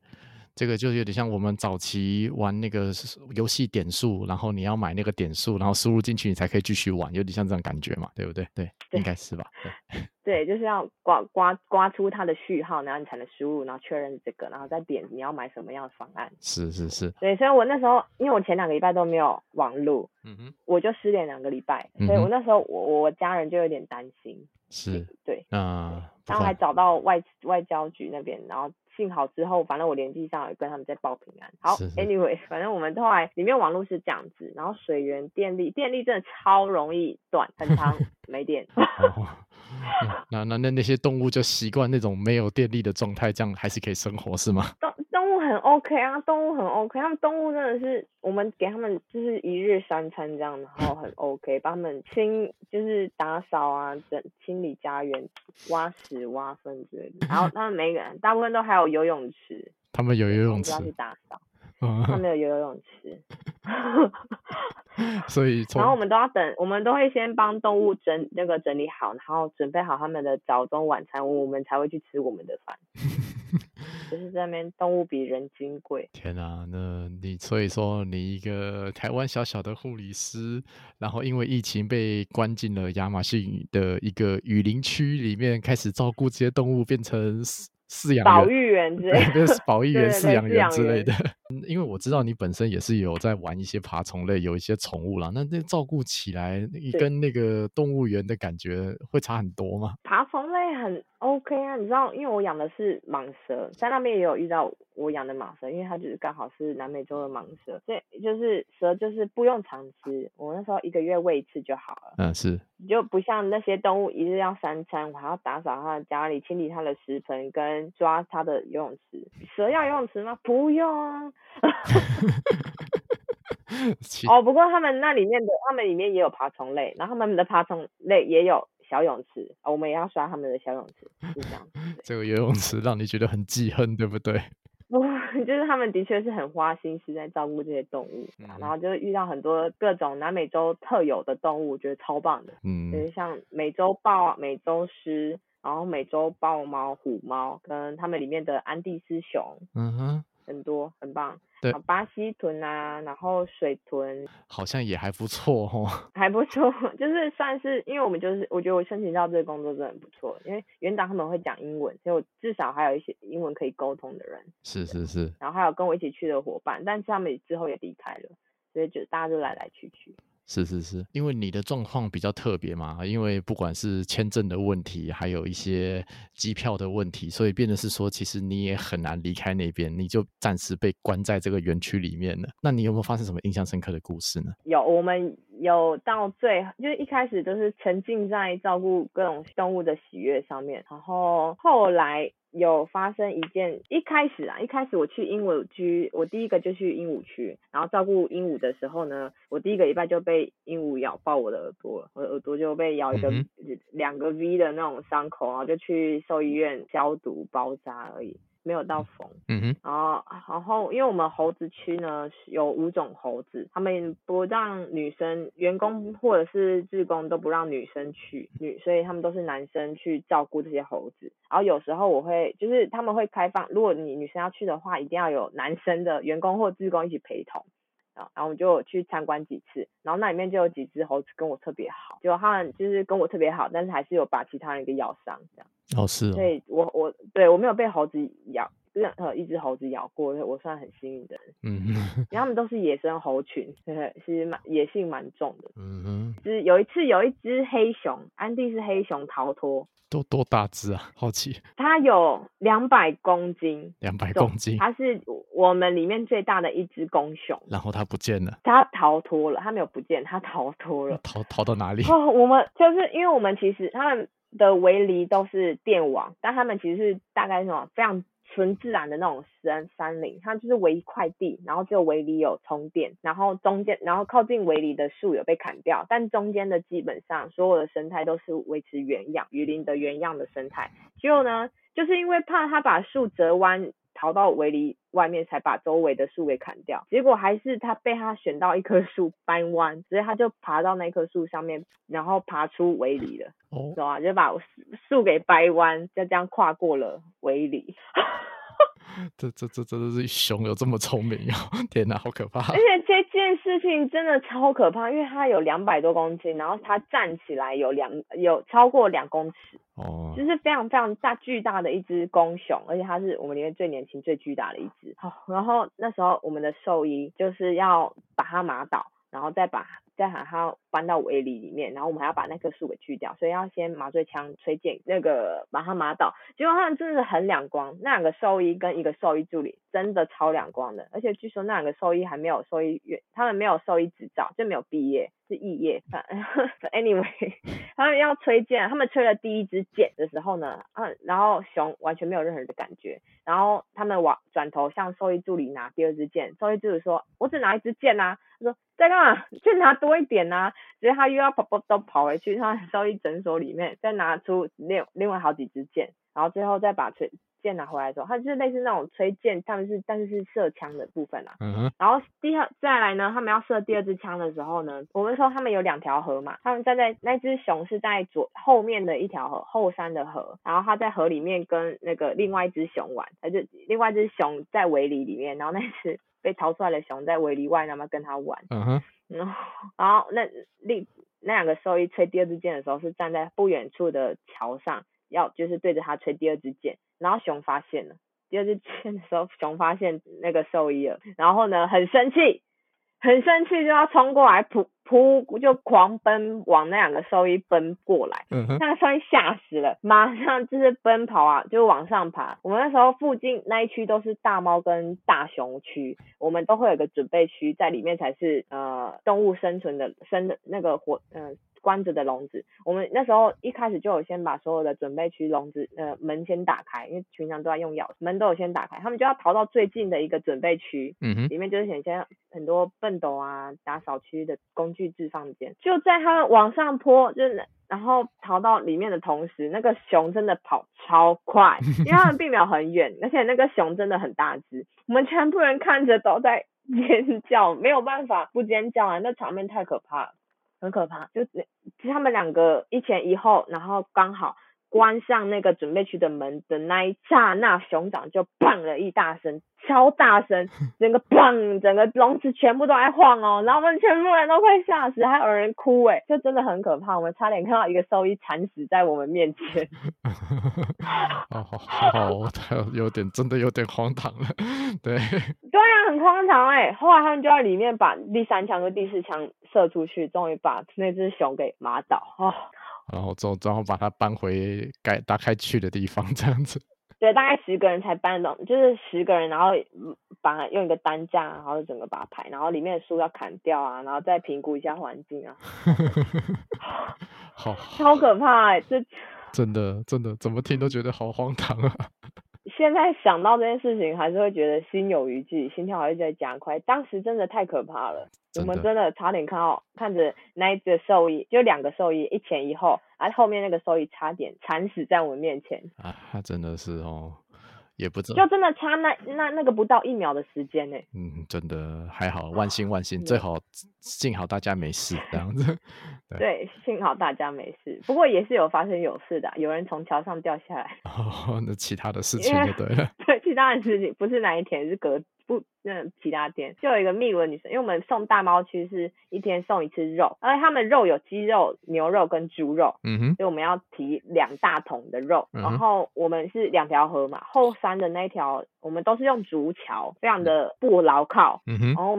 这个就有点像我们早期玩那个游戏点数，然后你要买那个点数，然后输入进去你才可以继续玩，有点像这种感觉嘛，对不对？对，对应该是吧？对。对，就是要刮刮刮出它的序号，然后你才能输入，然后确认这个，然后再点你要买什么样的方案。是是是。对，所以我那时候，因为我前两个礼拜都没有网路，嗯哼，我就失联两个礼拜，所以我那时候我我家人就有点担心。是。对。啊。然后还找到外外交局那边，然后。幸好之后，反正我联系上有跟他们在报平安。好是是，Anyway，反正我们后来里面网络是这样子，然后水源、电力，电力真的超容易断，很长 没电。哦、那那那那些动物就习惯那种没有电力的状态，这样还是可以生活是吗？动物很 OK 啊，动物很 OK，他们动物真的是我们给他们就是一日三餐这样，然后很 OK，帮他们清就是打扫啊，整清理家园、挖屎挖粪之类的。然后他们每个人大部分都还有游泳池，他们有游泳池，要去打扫，他们有游泳池。所以，然后我们都要等，我们都会先帮动物整那个整理好，然后准备好他们的早中晚餐，我们才会去吃我们的饭。就是在那边，动物比人金贵。天啊，那你所以说，你一个台湾小小的护理师，然后因为疫情被关进了亚马逊的一个雨林区里面，开始照顾这些动物，变成。饲养保育员之类的，保育员、饲养员之类的。因为我知道你本身也是有在玩一些爬虫类，有一些宠物啦。那那照顾起来，跟那个动物园的感觉会差很多吗？爬虫类很 OK 啊，你知道，因为我养的是蟒蛇，在那边也有遇到我养的蟒蛇，因为它就是刚好是南美洲的蟒蛇，所以就是蛇就是不用常吃，我那时候一个月喂一次就好了。嗯，是。就不像那些动物一日要三餐，我还要打扫它的家里，清理它的食盆跟抓它的游泳池。蛇要游泳池吗？不用啊。哦，不过他们那里面的，他们里面也有爬虫类，然后他们的爬虫类也有小泳池，我们也要刷他们的小泳池，是这样。这个游泳池让你觉得很记恨，对不对？不，就是他们的确是很花心思在照顾这些动物，嗯、然后就是遇到很多各种南美洲特有的动物，我觉得超棒的。嗯，就是像美洲豹、美洲狮，然后美洲豹猫、虎猫，跟他们里面的安第斯熊，嗯哼，很多，很棒。对，巴西豚啊，然后水豚，好像也还不错哦，还不错，就是算是，因为我们就是，我觉得我申请到这个工作真的很不错，因为园长他们会讲英文，所以我至少还有一些英文可以沟通的人。是是是，然后还有跟我一起去的伙伴，但是他们之后也离开了，所以就大家都来来去去。是是是，因为你的状况比较特别嘛，因为不管是签证的问题，还有一些机票的问题，所以变得是说，其实你也很难离开那边，你就暂时被关在这个园区里面了。那你有没有发生什么印象深刻的故事呢？有，我们有到最，就是一开始都是沉浸在照顾各种动物的喜悦上面，然后后来。有发生一件，一开始啊，一开始我去鹦鹉区，我第一个就去鹦鹉区，然后照顾鹦鹉的时候呢，我第一个礼拜就被鹦鹉咬爆我的耳朵，我的耳朵就被咬一个两、个 V 的那种伤口，然后就去兽医院消毒包扎而已。没有到缝，嗯哼，然后然后因为我们猴子区呢有五种猴子，他们不让女生员工或者是志工都不让女生去女，所以他们都是男生去照顾这些猴子。然后有时候我会就是他们会开放，如果你女生要去的话，一定要有男生的员工或志工一起陪同。然后我就去参观几次，然后那里面就有几只猴子跟我特别好，就他们就是跟我特别好，但是还是有把其他人给咬伤这样。哦，是哦。所以我我对我没有被猴子咬，任何一只猴子咬过，我算很幸运的人。嗯哼。因为他们都是野生猴群，对，其实蛮野性蛮重的。嗯哼。就是有一次有一只黑熊，安迪是黑熊逃脱。都多大只啊？好奇。它有两百公斤。两百公斤。它是我们里面最大的一只公熊。然后它不见了。它逃脱了，它没有不见，它逃脱了。逃逃到哪里？哦，我们就是因为我们其实他们的围篱都是电网，但他们其实是大概什么非常。纯自然的那种山山林，它就是围一块地，然后只有围里有充电，然后中间，然后靠近围篱的树有被砍掉，但中间的基本上所有的生态都是维持原样，雨林的原样的生态。结果呢，就是因为怕它把树折弯。逃到围篱外面，才把周围的树给砍掉。结果还是他被他选到一棵树 掰弯，所以他就爬到那棵树上面，然后爬出围篱了，懂、哦、吗？就把树给掰弯，就这样跨过了围篱。这这这真的是熊有这么聪明哦！天哪，好可怕！而且这件事情真的超可怕，因为它有两百多公斤，然后它站起来有两有超过两公尺哦，就是非常非常大巨大的一只公熊，而且它是我们里面最年轻最巨大的一只。好，然后那时候我们的兽医就是要把它麻倒，然后再把。再把它搬到围篱里面，然后我们还要把那棵树给锯掉，所以要先麻醉枪吹箭，那个把它麻倒。结果他们真的很两光，那两个兽医跟一个兽医助理真的超两光的，而且据说那两个兽医还没有兽医院，他们没有兽医执照，就没有毕业，是肄业。反 Anyway，他们要吹箭，他们吹了第一支箭的时候呢，嗯，然后熊完全没有任何的感觉，然后他们往转头向兽医助理拿第二支箭，兽医助理说：“我只拿一支箭啊。”他说。在干嘛？去拿多一点呐、啊！所以他又要跑跑都跑回去他兽医诊所里面，再拿出另另外好几支箭，然后最后再把吹箭拿回来的时候，他就是类似那种吹箭，他们是但是是射枪的部分啊。嗯哼。然后第二再来呢，他们要射第二支枪的时候呢，我们说他们有两条河嘛，他们站在那只熊是在左后面的一条河后山的河，然后他在河里面跟那个另外一只熊玩，他就另外一只熊在围篱里面，然后那只。被逃出来的熊在围篱外，那么跟他玩。嗯哼。然后，然后那另那两个兽医吹第二支箭的时候，是站在不远处的桥上，要就是对着他吹第二支箭。然后熊发现了第二支箭的时候，熊发现那个兽医了，然后呢很生气，很生气就要冲过来扑。扑就狂奔往那两个兽医奔过来，嗯、那个兽医吓死了，马上就是奔跑啊，就往上爬。我们那时候附近那一区都是大猫跟大熊区，我们都会有个准备区，在里面才是呃动物生存的生的那个活嗯。呃关着的笼子，我们那时候一开始就有先把所有的准备区笼子呃门先打开，因为平常都在用钥匙，门都有先打开，他们就要逃到最近的一个准备区，嗯哼，里面就是显现很多笨斗啊、打扫区的工具置放间，就在他们往上坡，就是然后逃到里面的同时，那个熊真的跑超快，因为他们并没有很远，而且那个熊真的很大只，我们全部人看着都在 尖叫，没有办法不尖叫啊，那场面太可怕了。很可怕，就其实他们两个一前一后，然后刚好关上那个准备区的门的那一刹那，熊掌就砰了一大声，超大声，整个砰，整个笼子全部都在晃哦，然后我们全部人都快吓死，还有人哭诶，就真的很可怕，我们差点看到一个兽医惨死在我们面前。哦，好，好，他有点真的有点荒唐了，对。对啊，很荒唐诶，后来他们就在里面把第三枪和第四枪射出去，终于把那只熊给麻倒哦。然后之后，然后把它搬回该大概去的地方，这样子。对，大概十个人才搬动，就是十个人，然后把它用一个担架，然后整个把它排，然后里面的树要砍掉啊，然后再评估一下环境啊。好，超可怕哎，这真的真的怎么听都觉得好荒唐啊。现在想到这件事情，还是会觉得心有余悸，心跳还是在加快。当时真的太可怕了，我们真的差点看到看着那一个兽医，就两个兽医一前一后，而、啊、后面那个兽医差点惨死在我们面前。啊，他真的是哦。也不知道，就真的差那那那个不到一秒的时间呢。嗯，真的还好，万幸万幸，最好幸好大家没事这样子。对，对，幸好大家没事，不过也是有发生有事的，有人从桥上掉下来。哦，那其他的事情就对了。对，其他的事情不是哪一天是隔。不，那其他店就有一个秘鲁的女生，因为我们送大猫其实是一天送一次肉，而且他们肉有鸡肉、牛肉跟猪肉，嗯哼，所以我们要提两大桶的肉，嗯、然后我们是两条河嘛，后山的那一条我们都是用竹桥，非常的不牢靠，嗯哼，然后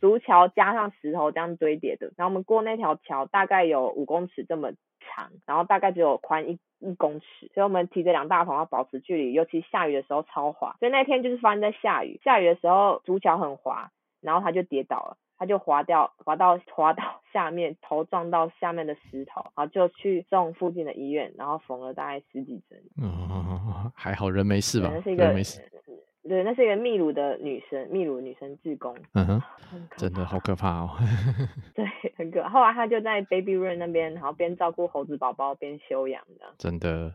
竹桥加上石头这样堆叠的，然后我们过那条桥大概有五公尺这么长，然后大概只有宽一。一公尺，所以我们提着两大桶要保持距离，尤其下雨的时候超滑。所以那天就是发生在下雨，下雨的时候竹桥很滑，然后他就跌倒了，他就滑掉，滑到 滑到下面，头撞到下面的石头，然后就去送附近的医院，然后缝了大概十几针。哦，还好人没事吧？是一个人没事。对，那是一个秘鲁的女生，秘鲁女生志工。嗯哼，真的好可怕哦。对，很可怕。后来她就在 Baby Run 那边，然后边照顾猴子宝宝边休养的。真的。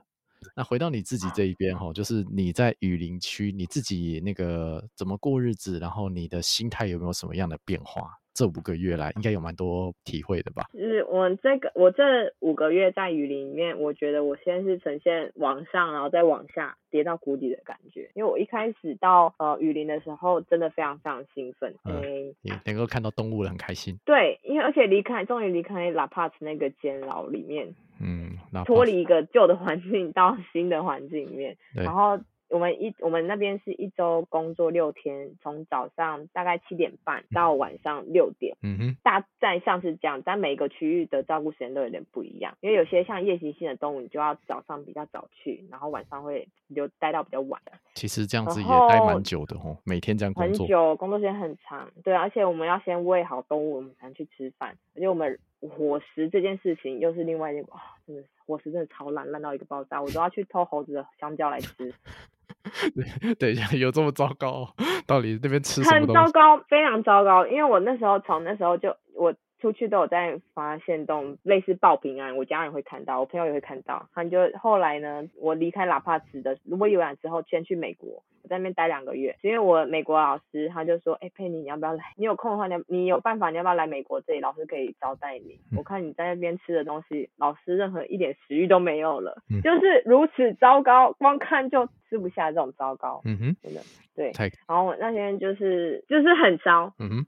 那回到你自己这一边哈，就是你在雨林区，你自己那个怎么过日子，然后你的心态有没有什么样的变化？这五个月来，应该有蛮多体会的吧？就是我这个我这五个月在雨林里面，我觉得我先是呈现往上，然后再往下跌到谷底的感觉。因为我一开始到呃雨林的时候，真的非常非常兴奋，嗯，欸、你能够看到动物了，很开心。对，因为而且离开，终于离开 La Paz 那个监牢里面，嗯，脱离一个旧的环境到新的环境里面，然后。我们一我们那边是一周工作六天，从早上大概七点半到晚上六点，嗯哼，大概像是这样，但每个区域的照顾时间都有点不一样，因为有些像夜行性的动物，你就要早上比较早去，然后晚上会留待到比较晚。其实这样子也待蛮久的哦，每天这样工作。很久，工作时间很长，对，而且我们要先喂好动物，我们才能去吃饭，而且我们伙食这件事情又是另外一个，哇，真的是伙食真的超烂，烂到一个爆炸，我都要去偷猴子的香蕉来吃。等一下，有这么糟糕？到底那边吃什么？很糟糕，非常糟糕。因为我那时候从那时候就我。出去都有在发现动，类似报平安，我家人会看到，我朋友也会看到。他就后来呢，我离开拉帕茨的玻利维亚之后，先去美国，我在那边待两个月。因为我美国老师他就说，哎、欸，佩妮，你要不要来？你有空的话，你你有办法，你要不要来美国这里？老师可以招待你。我看你在那边吃的东西，老师任何一点食欲都没有了，嗯、就是如此糟糕，光看就吃不下这种糟糕。嗯哼，真的对。然后我那天就是就是很糟。嗯哼。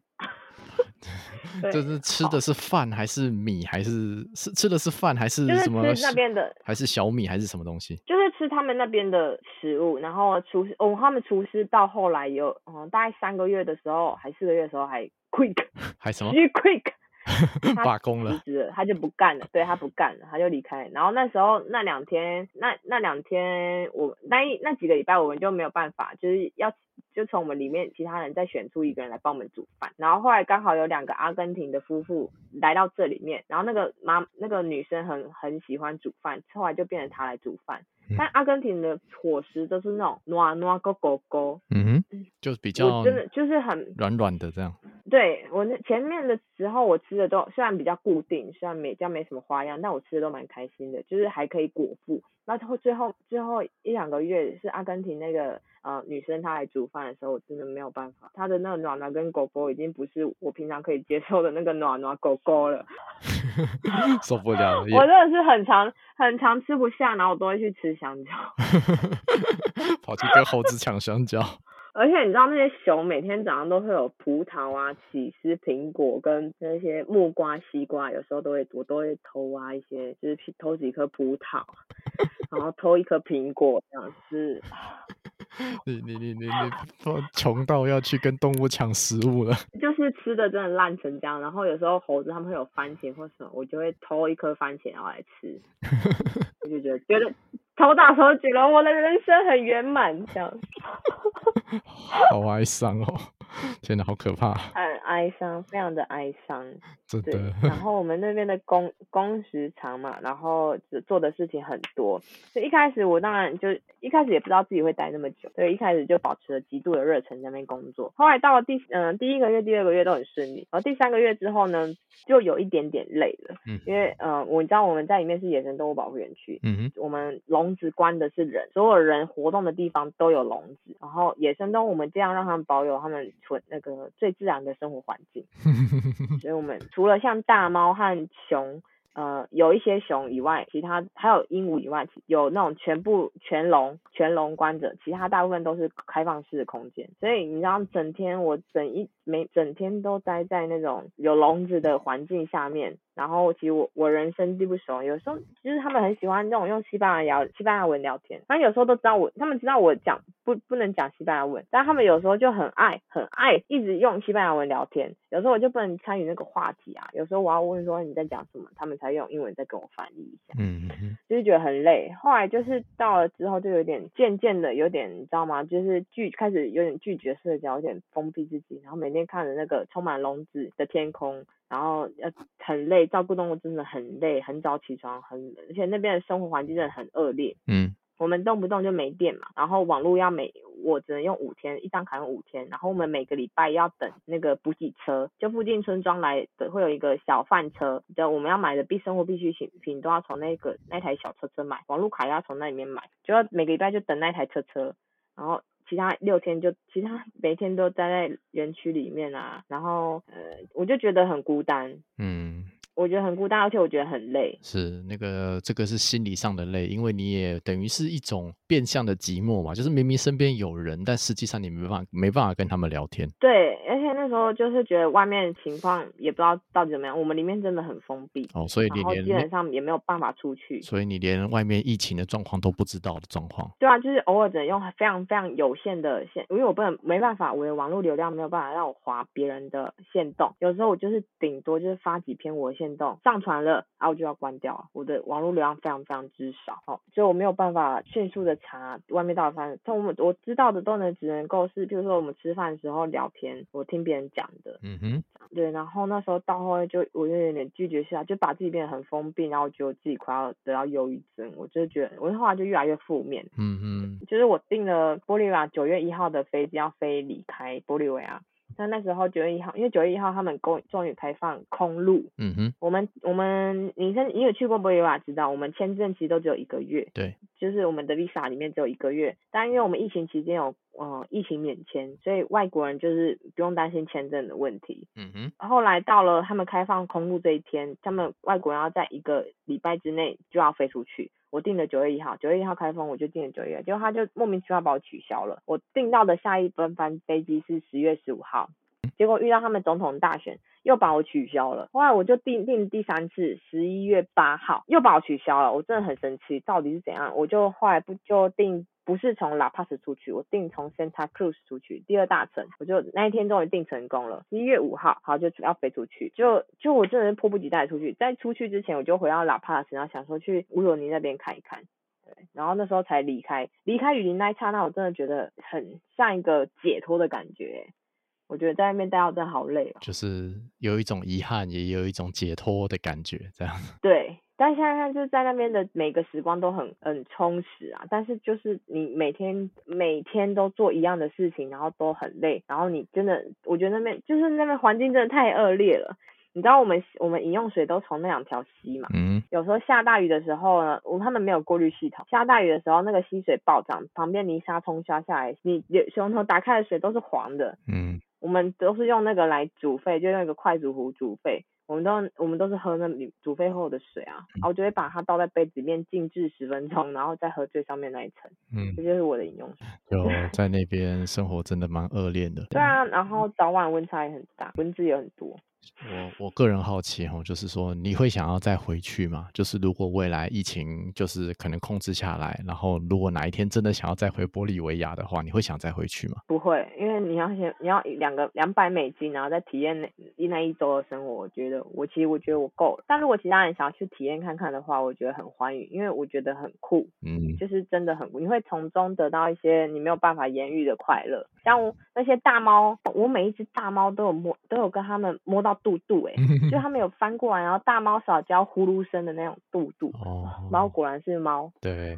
这是吃的是饭还是米还是是吃的是饭还是什么？就是吃那边的还是小米还是什么东西？就是吃他们那边的食物，然后厨师哦，他们厨师到后来有嗯，大概三个月的时候还四个月的时候还 quick 还什么？quick 罢工了，辞职了，他就不干了，对他不干了，他就离开。然后那时候那两天，那那两天我那一那几个礼拜我们就没有办法，就是要。就从我们里面其他人再选出一个人来帮我们煮饭，然后后来刚好有两个阿根廷的夫妇来到这里面，然后那个妈那个女生很很喜欢煮饭，后来就变成她来煮饭。嗯、但阿根廷的伙食都是那种糯糯勾勾勾，嗯哼，就是比较真的就是很软软的这样。对我那前面的时候我吃的都虽然比较固定，虽然没叫没什么花样，但我吃的都蛮开心的，就是还可以果腹。那后最后最后一两个月是阿根廷那个。呃，女生她来煮饭的时候，我真的没有办法，她的那个暖暖跟狗狗已经不是我平常可以接受的那个暖暖狗狗了，受不了了。我真的是很常很常吃不下，然后我都会去吃香蕉，跑去跟猴子抢香蕉。而且你知道那些熊每天早上都会有葡萄啊、起司、苹果跟那些木瓜、西瓜，有时候都会我都会偷挖一些，就是偷几颗葡萄，然后偷一颗苹果这样子。你你你你你穷到要去跟动物抢食物了，就是吃的真的烂成这样。然后有时候猴子他们会有番茄或什么，我就会偷一颗番茄然后来吃，我就觉得觉得头大头觉得我的人生很圆满这样。好哀伤哦。天哪，好可怕！很哀伤，非常的哀伤，真的。对，然后我们那边的工工时长嘛，然后做的事情很多，所以一开始我当然就一开始也不知道自己会待那么久，所以一开始就保持了极度的热忱在那边工作。后来到了第嗯、呃、第一个月、第二个月都很顺利，然后第三个月之后呢，就有一点点累了，嗯，因为呃我知道我们在里面是野生动物保护园区，嗯哼，我们笼子关的是人，所有人活动的地方都有笼子，然后野生动物我们这样让他们保有他们。那个最自然的生活环境，所以我们除了像大猫和熊，呃，有一些熊以外，其他还有鹦鹉以外，有那种全部全笼全笼关着，其他大部分都是开放式的空间。所以你知道，整天我整一每整天都待在那种有笼子的环境下面。然后其实我我人生地不熟，有时候其实他们很喜欢那种用西班牙聊西班牙文聊天，反正有时候都知道我，他们知道我讲不不能讲西班牙文，但他们有时候就很爱很爱一直用西班牙文聊天，有时候我就不能参与那个话题啊，有时候我要问说你在讲什么，他们才用英文再跟我翻译一下，嗯嗯，就是觉得很累。后来就是到了之后就有点渐渐的有点你知道吗？就是拒开始有点拒绝社交，有点封闭自己，然后每天看着那个充满笼子的天空。然后要很累，照顾动物真的很累，很早起床，很而且那边的生活环境真的很恶劣。嗯，我们动不动就没电嘛，然后网络要每我只能用五天，一张卡用五天，然后我们每个礼拜要等那个补给车，就附近村庄来的会有一个小贩车，就我们要买的必生活必需品品都要从那个那台小车车买，网络卡要从那里面买，就要每个礼拜就等那台车车，然后。其他六天就其他 每天都待在园区里面啊，然后呃，我就觉得很孤单。嗯。我觉得很孤单，而且我觉得很累。是那个，这个是心理上的累，因为你也等于是一种变相的寂寞嘛，就是明明身边有人，但实际上你没办法，没办法跟他们聊天。对，而且那时候就是觉得外面情况也不知道到底怎么样，我们里面真的很封闭哦，所以你连基本上也没有办法出去，所以你连外面疫情的状况都不知道的状况。对啊，就是偶尔只能用非常非常有限的线，因为我不能没办法，我的网络流量没有办法让我划别人的线动，有时候我就是顶多就是发几篇我的线动上传。了，然后就要关掉，我的网络流量非常非常之少，哦，所以我没有办法迅速的查外面到底发生。从我们我知道的都能只能够是，比如说我们吃饭的时候聊天，我听别人讲的，嗯哼，对，然后那时候到后来就我就有点拒绝下，就把自己变得很封闭，然后我觉得我自己快要得到忧郁症，我就觉得我后来就越来越负面，嗯哼，就是我订了玻利维亚九月一号的飞机要飞离开玻利维亚。那那时候九月一号，因为九月一号他们公终于开放空路。嗯哼。我们我们，你先你有去过玻利维亚知道，我们签证其实都只有一个月。对。就是我们的 visa 里面只有一个月，但因为我们疫情期间有呃疫情免签，所以外国人就是不用担心签证的问题。嗯哼。后来到了他们开放空路这一天，他们外国人要在一个礼拜之内就要飞出去。我订的九月一号，九月一号开封，我就订了九月，结果他就莫名其妙把我取消了。我订到的下一班班飞机是十月十五号。结果遇到他们总统大选，又把我取消了。后来我就订订第三次，十一月八号又把我取消了。我真的很生气，到底是怎样？我就后来不就订不是从 La Paz 出去，我订从 Santa Cruz 出去，第二大城。我就那一天终于订成功了，一月五号，好就要飞出去。就就我真的是迫不及待出去，在出去之前我就回到 La Paz，然后想说去乌尤尼那边看一看。对，然后那时候才离开，离开雨林那一刹那，我真的觉得很像一个解脱的感觉。我觉得在那边待到真的好累哦，就是有一种遗憾，也有一种解脱的感觉，这样。对，但现在看就是在那边的每个时光都很很充实啊，但是就是你每天每天都做一样的事情，然后都很累，然后你真的，我觉得那边就是那边环境真的太恶劣了。你知道我们我们饮用水都从那两条溪嘛，嗯，有时候下大雨的时候呢，我们他们没有过滤系统，下大雨的时候那个溪水暴涨，旁边泥沙冲刷下来，你水龙头打开的水都是黄的，嗯。我们都是用那个来煮沸，就用一个快煮壶煮沸。我们都我们都是喝那里煮沸后的水啊，然后我就会把它倒在杯子里面静置十分钟，然后再喝最上面那一层。嗯，这就是我的饮用水。就在那边生活真的蛮恶劣的。对啊，然后早晚温差也很大，蚊子也很多。我我个人好奇哈，就是说你会想要再回去吗？就是如果未来疫情就是可能控制下来，然后如果哪一天真的想要再回玻利维亚的话，你会想再回去吗？不会，因为你要先你要两个两百美金，然后再体验那那一周的生活。我觉得我其实我觉得我够了。但如果其他人想要去体验看看的话，我觉得很欢迎，因为我觉得很酷。嗯，就是真的很酷，你会从中得到一些你没有办法言喻的快乐。像那些大猫，我每一只大猫都有摸，都有跟他们摸到肚肚、欸，哎。就他们有翻过来，然后大猫撒娇呼噜声的那种肚肚。哦，猫果然是猫。对，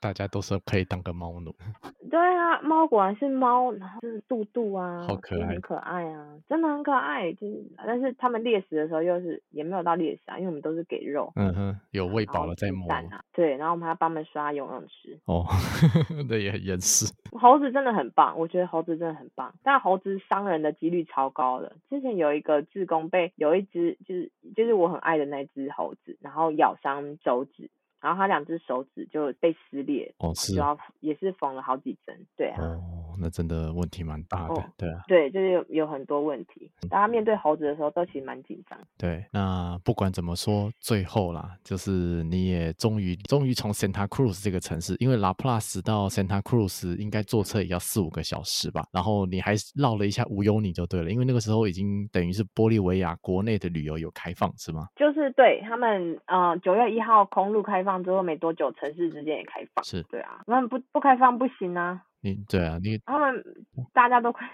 大家都是可以当个猫奴。对啊，猫果然是猫，然后就是肚肚啊，好可爱，很可爱啊，真的很可爱。就是，但是他们猎食的时候又是也没有到猎食啊，因为我们都是给肉。嗯哼，有喂饱了再摸。啊。对，然后我们还要帮他们刷游泳池。哦，那也很严实。猴子真的很棒，我觉得猴子真的很棒，但猴子伤人的几率超高的。之前有一个志工被有一只就是就是我很爱的那只猴子，然后咬伤手指。然后他两只手指就被撕裂，哦，是，就要也是缝了好几针，对啊，哦，那真的问题蛮大的，哦、对啊，对，就是有有很多问题，大家面对猴子的时候都其实蛮紧张。对，那不管怎么说，最后啦，就是你也终于终于从 Santa Cruz 这个城市，因为 La Paz 到 Santa Cruz 应该坐车也要四五个小时吧，然后你还绕了一下乌尤尼就对了，因为那个时候已经等于是玻利维亚国内的旅游有开放是吗？就是对他们，呃，九月一号空路开放。之后没多久，城市之间也开放。是，对啊，那不不开放不行啊。你对啊，你他们大家都快。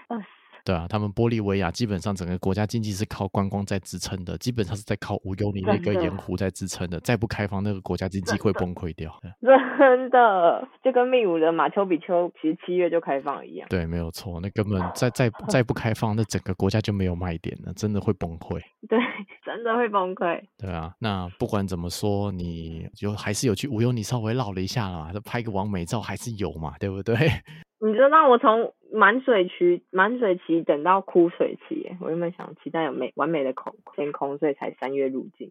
对啊，他们玻利维亚基本上整个国家经济是靠观光在支撑的，基本上是在靠乌尤尼那个盐湖在支撑的。再不开放，那个国家经济会崩溃掉。真的，就跟秘鲁的马丘比丘其实七月就开放一样。对，没有错，那根本再再 再不开放，那整个国家就没有卖点了，真的会崩溃。对，真的会崩溃。对啊，那不管怎么说，你就还是有去乌尤尼稍微绕了一下啦，就拍个完美照还是有嘛，对不对？你知道我从满水期满水期等到枯水期，我原本想期待有美完美的空天空，所以才三月入境。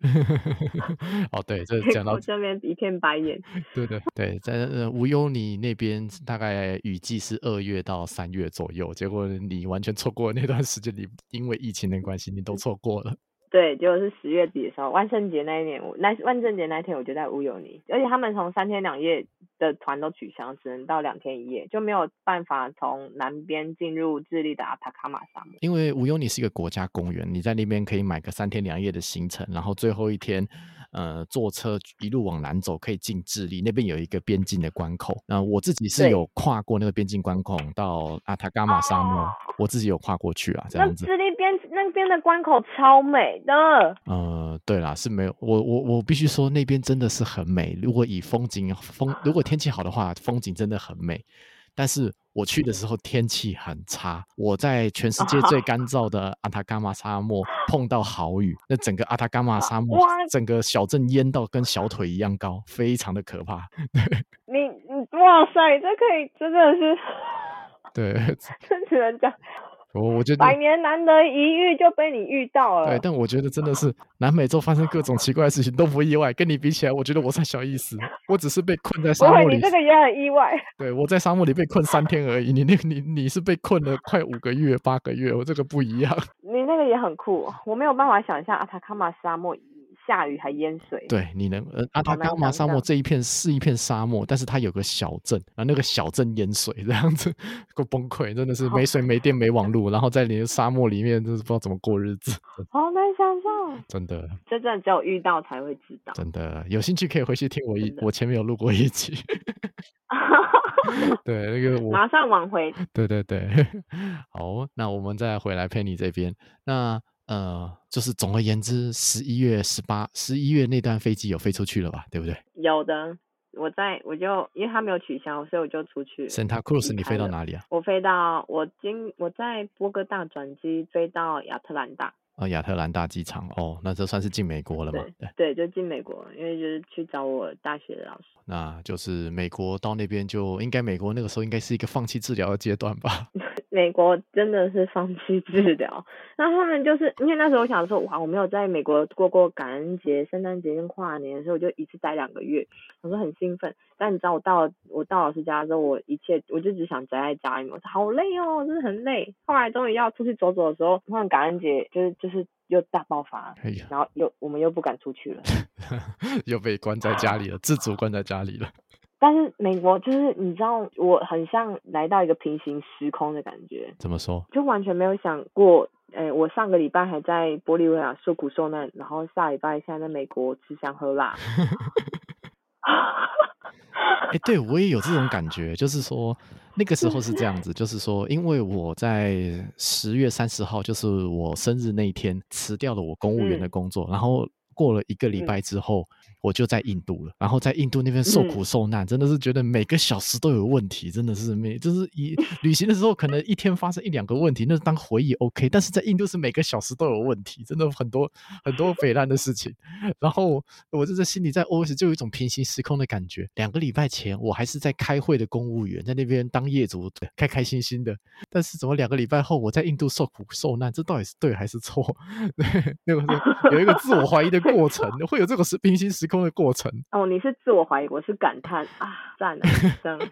哦，对，这讲到 这边一片白眼。对对对，在呃无忧你那边大概雨季是二月到三月左右，结果你完全错过了那段时间，你因为疫情的关系，你都错过了。对，就是十月底的时候，万圣节那一年，我那万圣节那天我就在乌尤尼，而且他们从三天两夜的团都取消，只能到两天一夜，就没有办法从南边进入智利的阿塔卡马沙漠。因为乌尤尼是一个国家公园，你在那边可以买个三天两夜的行程，然后最后一天。呃，坐车一路往南走，可以进智利那边有一个边境的关口。那我自己是有跨过那个边境关口到阿塔伽马沙漠，哦，我自己有跨过去啊，这样子。那智利边那边的关口超美的。呃，对啦，是没有我我我必须说那边真的是很美。如果以风景风，如果天气好的话，风景真的很美。但是我去的时候天气很差，我在全世界最干燥的阿塔伽马沙漠碰到豪雨，那整个阿塔伽马沙漠整个小镇淹到跟小腿一样高，非常的可怕。你你哇塞，这可以真的是，对，这只能讲。我我觉得百年难得一遇就被你遇到了。对，但我觉得真的是南美洲发生各种奇怪的事情都不意外，跟你比起来，我觉得我才小意思。我只是被困在沙漠里。你这个也很意外。对，我在沙漠里被困三天而已，你那你你是被困了快五个月八个月，我这个不一样。你那个也很酷，我没有办法想象阿塔卡马沙漠。下雨还淹水，对，你能呃，阿塔伽马沙漠这一片是一片沙漠，但是它有个小镇，然后那个小镇淹水这样子，够崩溃，真的是没水没电没网络，然后在你的沙漠里面，就是不知道怎么过日子，好难想象，真的，真正只有遇到才会知道，真的，有兴趣可以回去听我一，我前面有录过一集，对，那个我马上往回，对对对，好，那我们再回来 Penny 这边，那。呃，就是总而言之，十一月十八，十一月那段飞机有飞出去了吧？对不对？有的，我在我就因为他没有取消，所以我就出去。Santa Cruz，你飞到哪里啊？我飞到我经我在波哥大转机飞到亚特兰大。哦，亚特兰大机场哦，那这算是进美国了吗？对对，就进美国，因为就是去找我大学的老师。那就是美国到那边就应该美国那个时候应该是一个放弃治疗的阶段吧。美国真的是放弃治疗，那他们就是因为那时候我想说，哇，我没有在美国过过感恩节、圣诞节跟跨年，所以我就一次待两个月，我说很兴奋。但你知道我到了我到老师家之后，我一切我就只想宅在家里面，我说好累哦，真的很累。后来终于要出去走走的时候，突然感恩节就是就是又大爆发，哎、然后又我们又不敢出去了，又被关在家里了，自主关在家里了。但是美国就是你知道，我很像来到一个平行时空的感觉。怎么说？就完全没有想过，哎、欸，我上个礼拜还在玻利维亚受苦受难，然后下礼拜现在在美国吃香喝辣。哎、欸，对我也有这种感觉，就是说那个时候是这样子，就是说，因为我在十月三十号，就是我生日那一天辞掉了我公务员的工作，嗯、然后过了一个礼拜之后。嗯我就在印度了，然后在印度那边受苦受难，嗯，真的是觉得每个小时都有问题，真的是每就是一旅行的时候，可能一天发生一两个问题，那当回忆 OK，但是在印度是每个小时都有问题，真的很多很多匪烂的事情。然后我就在心里在 OS 就有一种平行时空的感觉。两个礼拜前我还是在开会的公务员，在那边当业主，开开心心的，但是怎么两个礼拜后我在印度受苦受难？这到底是对还是错？对，那个是有一个自我怀疑的过程，会有这个是平行时。空的过程哦，你是自我怀疑，我是感叹啊，赞了，赞了。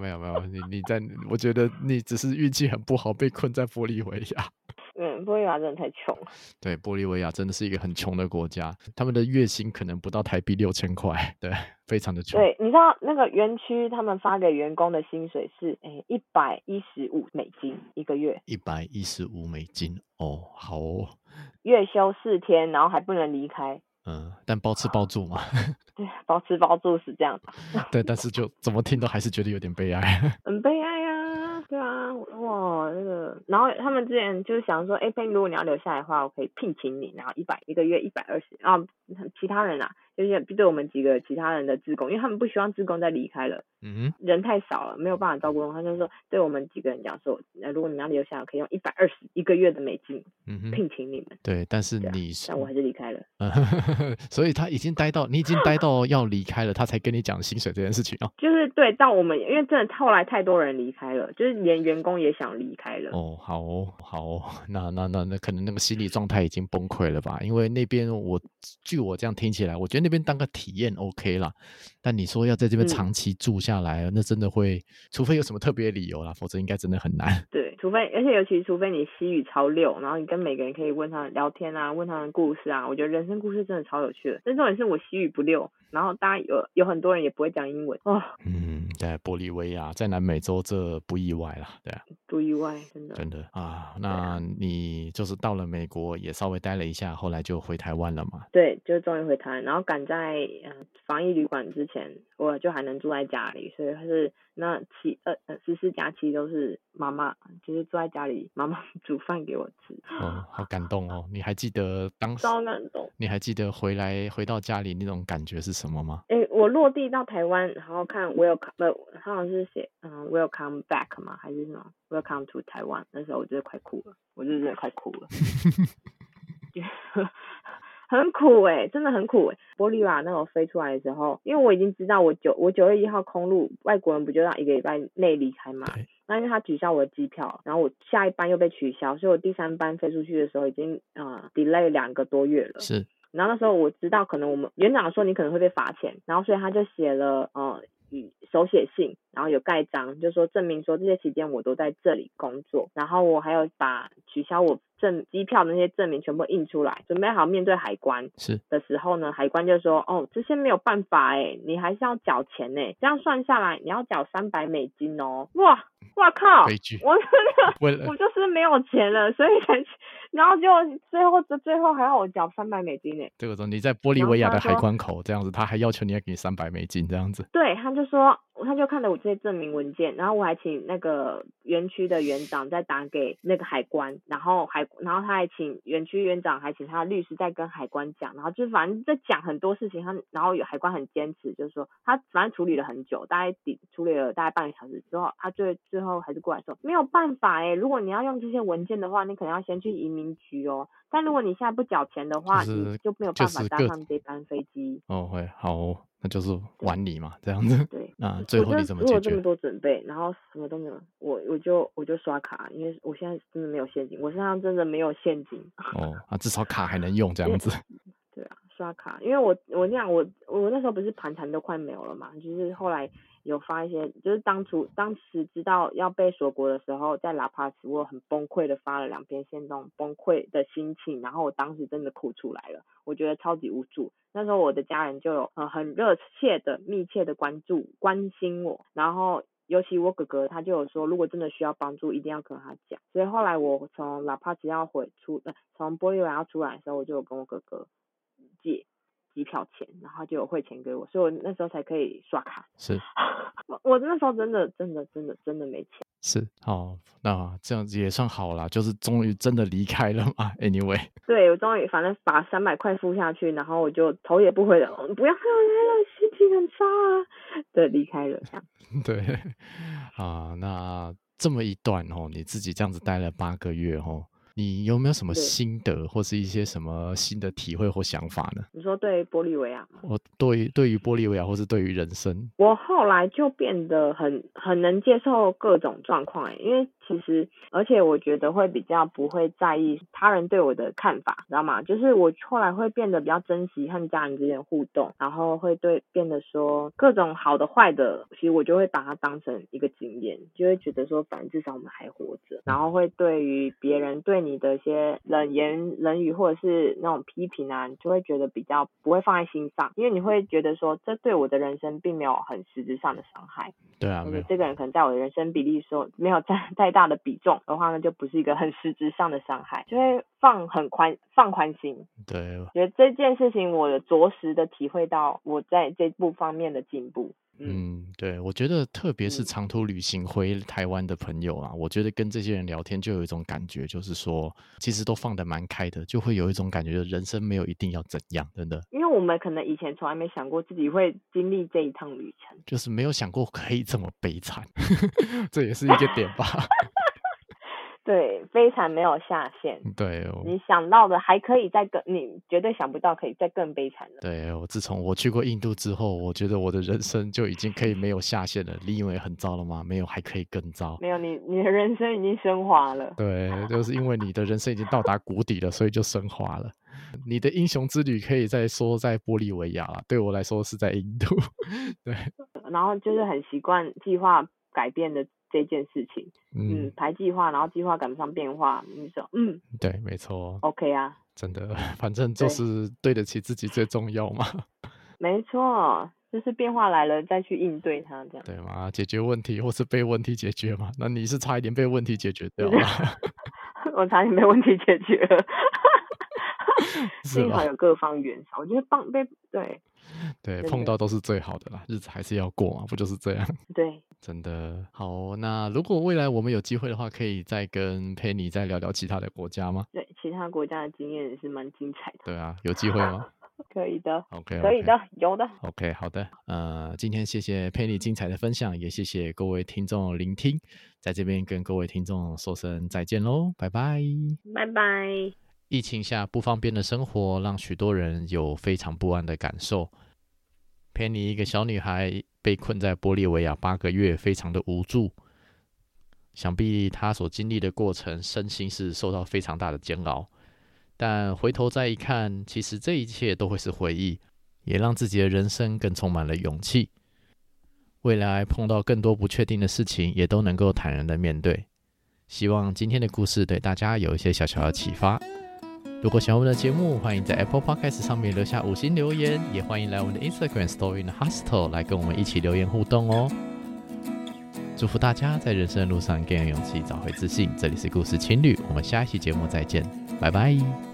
没有没有，你你在，我觉得你只是运气很不好，被困在玻利维亚。嗯，玻利维亚真的太穷。对，玻利维亚真的是一个很穷的国家，他们的月薪可能不到台币六千块，对，非常的穷。对，你知道那个园区他们发给员工的薪水是诶一百一十五美金一个月，一百一十五美金哦，好哦，月休四天，然后还不能离开。嗯，但包吃包住嘛。对，包吃包住是这样的。对，但是就怎么听都还是觉得有点悲哀。很悲哀啊，对啊，哇，那个，然后他们之前就是想说，哎，如果你要留下来的话，我可以聘请你，然后一百一个月一百二十，然后其他人啊，就是对我们几个其他人的自工，因为他们不希望自工再离开了，嗯，人太少了，没有办法照顾。他就说，对我们几个人讲说，那如果你们要留下，可以用一百二十一个月的美金，嗯，聘请你们。对，但是你是，但我还是离开了。所以他已经待到，你已经待到要离开了，他才跟你讲薪水这件事情啊。就是对，到我们因为真的后来太多人离开了，就是连员工也想离开了。哦，好哦，好哦，那那那那可能那个心理状态已经崩溃了吧？因为那边我据我这样听起来，我觉得那边当个体验 OK 啦。但你说要在这边长期住下来，嗯、那真的会，除非有什么特别理由啦，否则应该真的很难。对，除非而且尤其除非你西语超溜，然后你跟每个人可以问他们聊天啊，问他们故事啊，我觉得人生故事真的超有趣的。但重点是我西语不溜。然后大家有有很多人也不会讲英文哦。嗯，对玻利维亚，在南美洲这不意外啦，对啊，不意外，真的，真的啊。那你就是到了美国，也稍微待了一下，后来就回台湾了嘛？对，就终于回台湾，然后赶在嗯防疫旅馆之前，我就还能住在家里，所以还是。那七呃呃十四假期都是妈妈，就是坐在家里，妈妈 煮饭给我吃。哦，好感动哦！你还记得当时？超感动。你还记得回来回到家里那种感觉是什么吗？诶，我落地到台湾，然后看 Welcome，呃，好像是写嗯 Welcome back 吗？还是什么 Welcome to Taiwan？那时候我真的快哭了，我就真的快哭了。很苦哎、欸，真的很苦哎、欸。玻利维亚那种飞出来的时候，因为我已经知道我九我九月一号空路，外国人不就要一个礼拜内离开嘛？那因为他取消我的机票，然后我下一班又被取消，所以我第三班飞出去的时候已经呃 delay 两个多月了。是。然后那时候我知道可能我们园长说你可能会被罚钱，然后所以他就写了呃以手写信，然后有盖章，就说证明说这些期间我都在这里工作，然后我还有把取消我。证机票那些证明全部印出来，准备好面对海关是的时候呢，海关就说：“哦，这些没有办法哎，你还是要缴钱呢。这样算下来，你要缴三百美金哦。”哇哇靠！我真的我就是没有钱了，所以才然后就最后这最后还要我缴三百美金呢。这个时候你在玻利维亚的海关口这样子，他还要求你要给你三百美金这样子。对，他就说，他就看了我这些证明文件，然后我还请那个园区的园长再打给那个海关，然后海。然后他还请园区园长，还请他的律师在跟海关讲，然后就反正在讲很多事情。他然后有海关很坚持，就是说他反正处理了很久，大概底处理了大概半个小时之后，他最最后还是过来说没有办法哎，如果你要用这些文件的话，你可能要先去移民局哦。但如果你现在不缴钱的话，就是、你就没有办法搭上这班飞机。哦，会好、哦，那就是玩你嘛，这样子。对，那最后你怎么解决？我这么多准备，然后什么都没有，我我就我就刷卡，因为我现在真的没有现金，我身上真的没有现金。哦，啊，至少卡还能用这样子。对啊，刷卡，因为我我那样我我那时候不是盘缠都快没有了嘛，就是后来。有发一些，就是当初当时知道要被锁国的时候，在拉帕斯，我很崩溃的发了两篇限动，崩溃的心情，然后我当时真的哭出来了，我觉得超级无助。那时候我的家人就有呃很热切的、密切的关注、关心我，然后尤其我哥哥他就有说，如果真的需要帮助，一定要跟他讲。所以后来我从拉帕斯要回出，呃，从玻利维亚出来的时候，我就有跟我哥哥。机票钱，然后就有汇钱给我，所以我那时候才可以刷卡。是，我我那时候真的真的真的真的没钱。是，哦，那这样子也算好啦，就是终于真的离开了嘛。Anyway，对，我终于反正把三百块付下去，然后我就头也不回的，不要回来了，心情很差啊，对，离开了这样。对，啊，那这么一段哦，你自己这样子待了八个月哦。你有没有什么心得，或是一些什么新的体会或想法呢？你说对玻利维亚？我对于对于玻利维亚，或是对于人生，我后来就变得很很能接受各种状况，因为其实而且我觉得会比较不会在意他人对我的看法，知道吗？就是我后来会变得比较珍惜和家人之间的互动，然后会对变得说各种好的坏的，其实我就会把它当成一个经验，就会觉得说反正至少我们还活着，然后会对于别人对你。的一些冷言冷语或者是那种批评啊，你就会觉得比较不会放在心上，因为你会觉得说，这对我的人生并没有很实质上的伤害。对啊，这个人可能在我的人生比例说没有占 太大大的比重的话，呢就不是一个很实质上的伤害，就会放很宽放宽心。对，觉得这件事情我着实的体会到我在这部方面的进步。嗯，对，我觉得特别是长途旅行回台湾的朋友啊，我觉得跟这些人聊天就有一种感觉，就是说其实都放得蛮开的，就会有一种感觉，就人生没有一定要怎样，真的。因为为我们可能以前从来没想过自己会经历这一趟旅程，就是没有想过可以这么悲惨，这也是一个点吧。对，非常没有下限。对、哦，你想到的还可以再更，你绝对想不到可以再更悲惨的。对，我自从我去过印度之后，我觉得我的人生就已经可以没有下限了。你以为很糟了吗？没有，还可以更糟。没有，你你的人生已经升华了。对，就是因为你的人生已经到达谷底了，所以就升华了。你的英雄之旅可以再说在玻利维亚了，对我来说是在印度。对，然后就是很习惯计划改变的。这件事情，嗯，嗯排计划，然后计划赶不上变化，你说，嗯，对，没错，OK 啊，真的，反正就是对得起自己最重要嘛。没错，就是变化来了再去应对它，这样对吗？解决问题或是被问题解决嘛？那你是差一点被问题解决掉了，我差一点被问题解决了，幸好有各方援手，我觉得棒被对。对，碰到都是最好的啦，日子还是要过嘛，不就是这样？对，真的好。那如果未来我们有机会的话，可以再跟 Penny 再聊聊其他的国家吗？对，其他国家的经验也是蛮精彩的。对啊，有机会吗？可以的。OK，, okay. 可以的，有的。OK，好的。呃，今天谢谢 Penny 精彩的分享，也谢谢各位听众聆听，在这边跟各位听众说声再见喽，拜拜，拜拜。疫情下不方便的生活，让许多人有非常不安的感受。陪你一个小女孩被困在玻利维亚八个月，非常的无助。想必她所经历的过程，身心是受到非常大的煎熬。但回头再一看，其实这一切都会是回忆，也让自己的人生更充满了勇气。未来碰到更多不确定的事情，也都能够坦然的面对。希望今天的故事对大家有一些小小的启发。如果喜欢我们的节目，欢迎在 Apple Podcast 上面留下五星留言，也欢迎来我们的 Instagram Story in the Hostel 来跟我们一起留言互动哦。祝福大家在人生的路上更有勇气，找回自信。这里是故事青旅，我们下一期节目再见，拜拜。